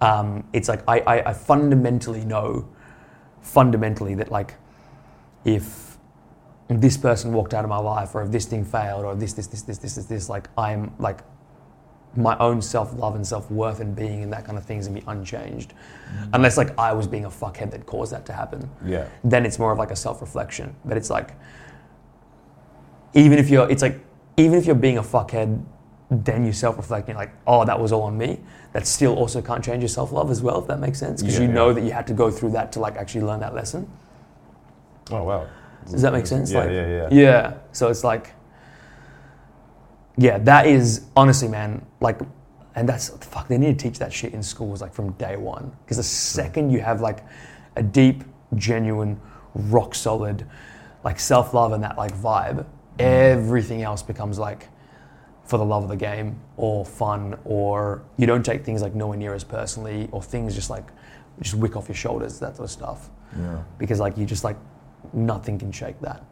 um, it's like I, I, I fundamentally know, fundamentally that like if this person walked out of my life, or if this thing failed, or this this this this this this, this like I'm like my own self love and self worth and being and that kind of things and be unchanged, mm. unless like I was being a fuckhead that caused that to happen Yeah. then it's more of like a self-reflection. But it's like, even if you're, it's like, even if you're being a fuckhead, then you self-reflect and you're like, oh, that was all on me. That still also can't change your self-love as well, if that makes sense. Because Yeah, you know that you had to go through that to like actually learn that lesson. Oh wow. Does that make sense? Yeah, like, yeah, yeah. Yeah. So it's like, yeah, that is honestly, man, like, and that's fuck. They need to teach that shit in schools like from day one. Because the second you have like a deep, genuine, rock solid, like self love and that like vibe, mm. everything else becomes like for the love of the game or fun or you don't take things like nowhere near as personally or things just like just wick off your shoulders that sort of stuff Yeah. because like you just like nothing can shake that.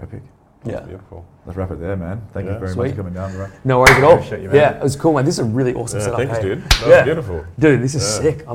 Epic. Yeah. Beautiful. Let's wrap it there, man. Thank Yeah. you very Sweet. much for coming down. Right? No worries at all. You, man. Yeah, it was cool, man. This is a really awesome Yeah, setup. thanks, hey? dude. That Yeah. was beautiful. Dude, this is sick. I'm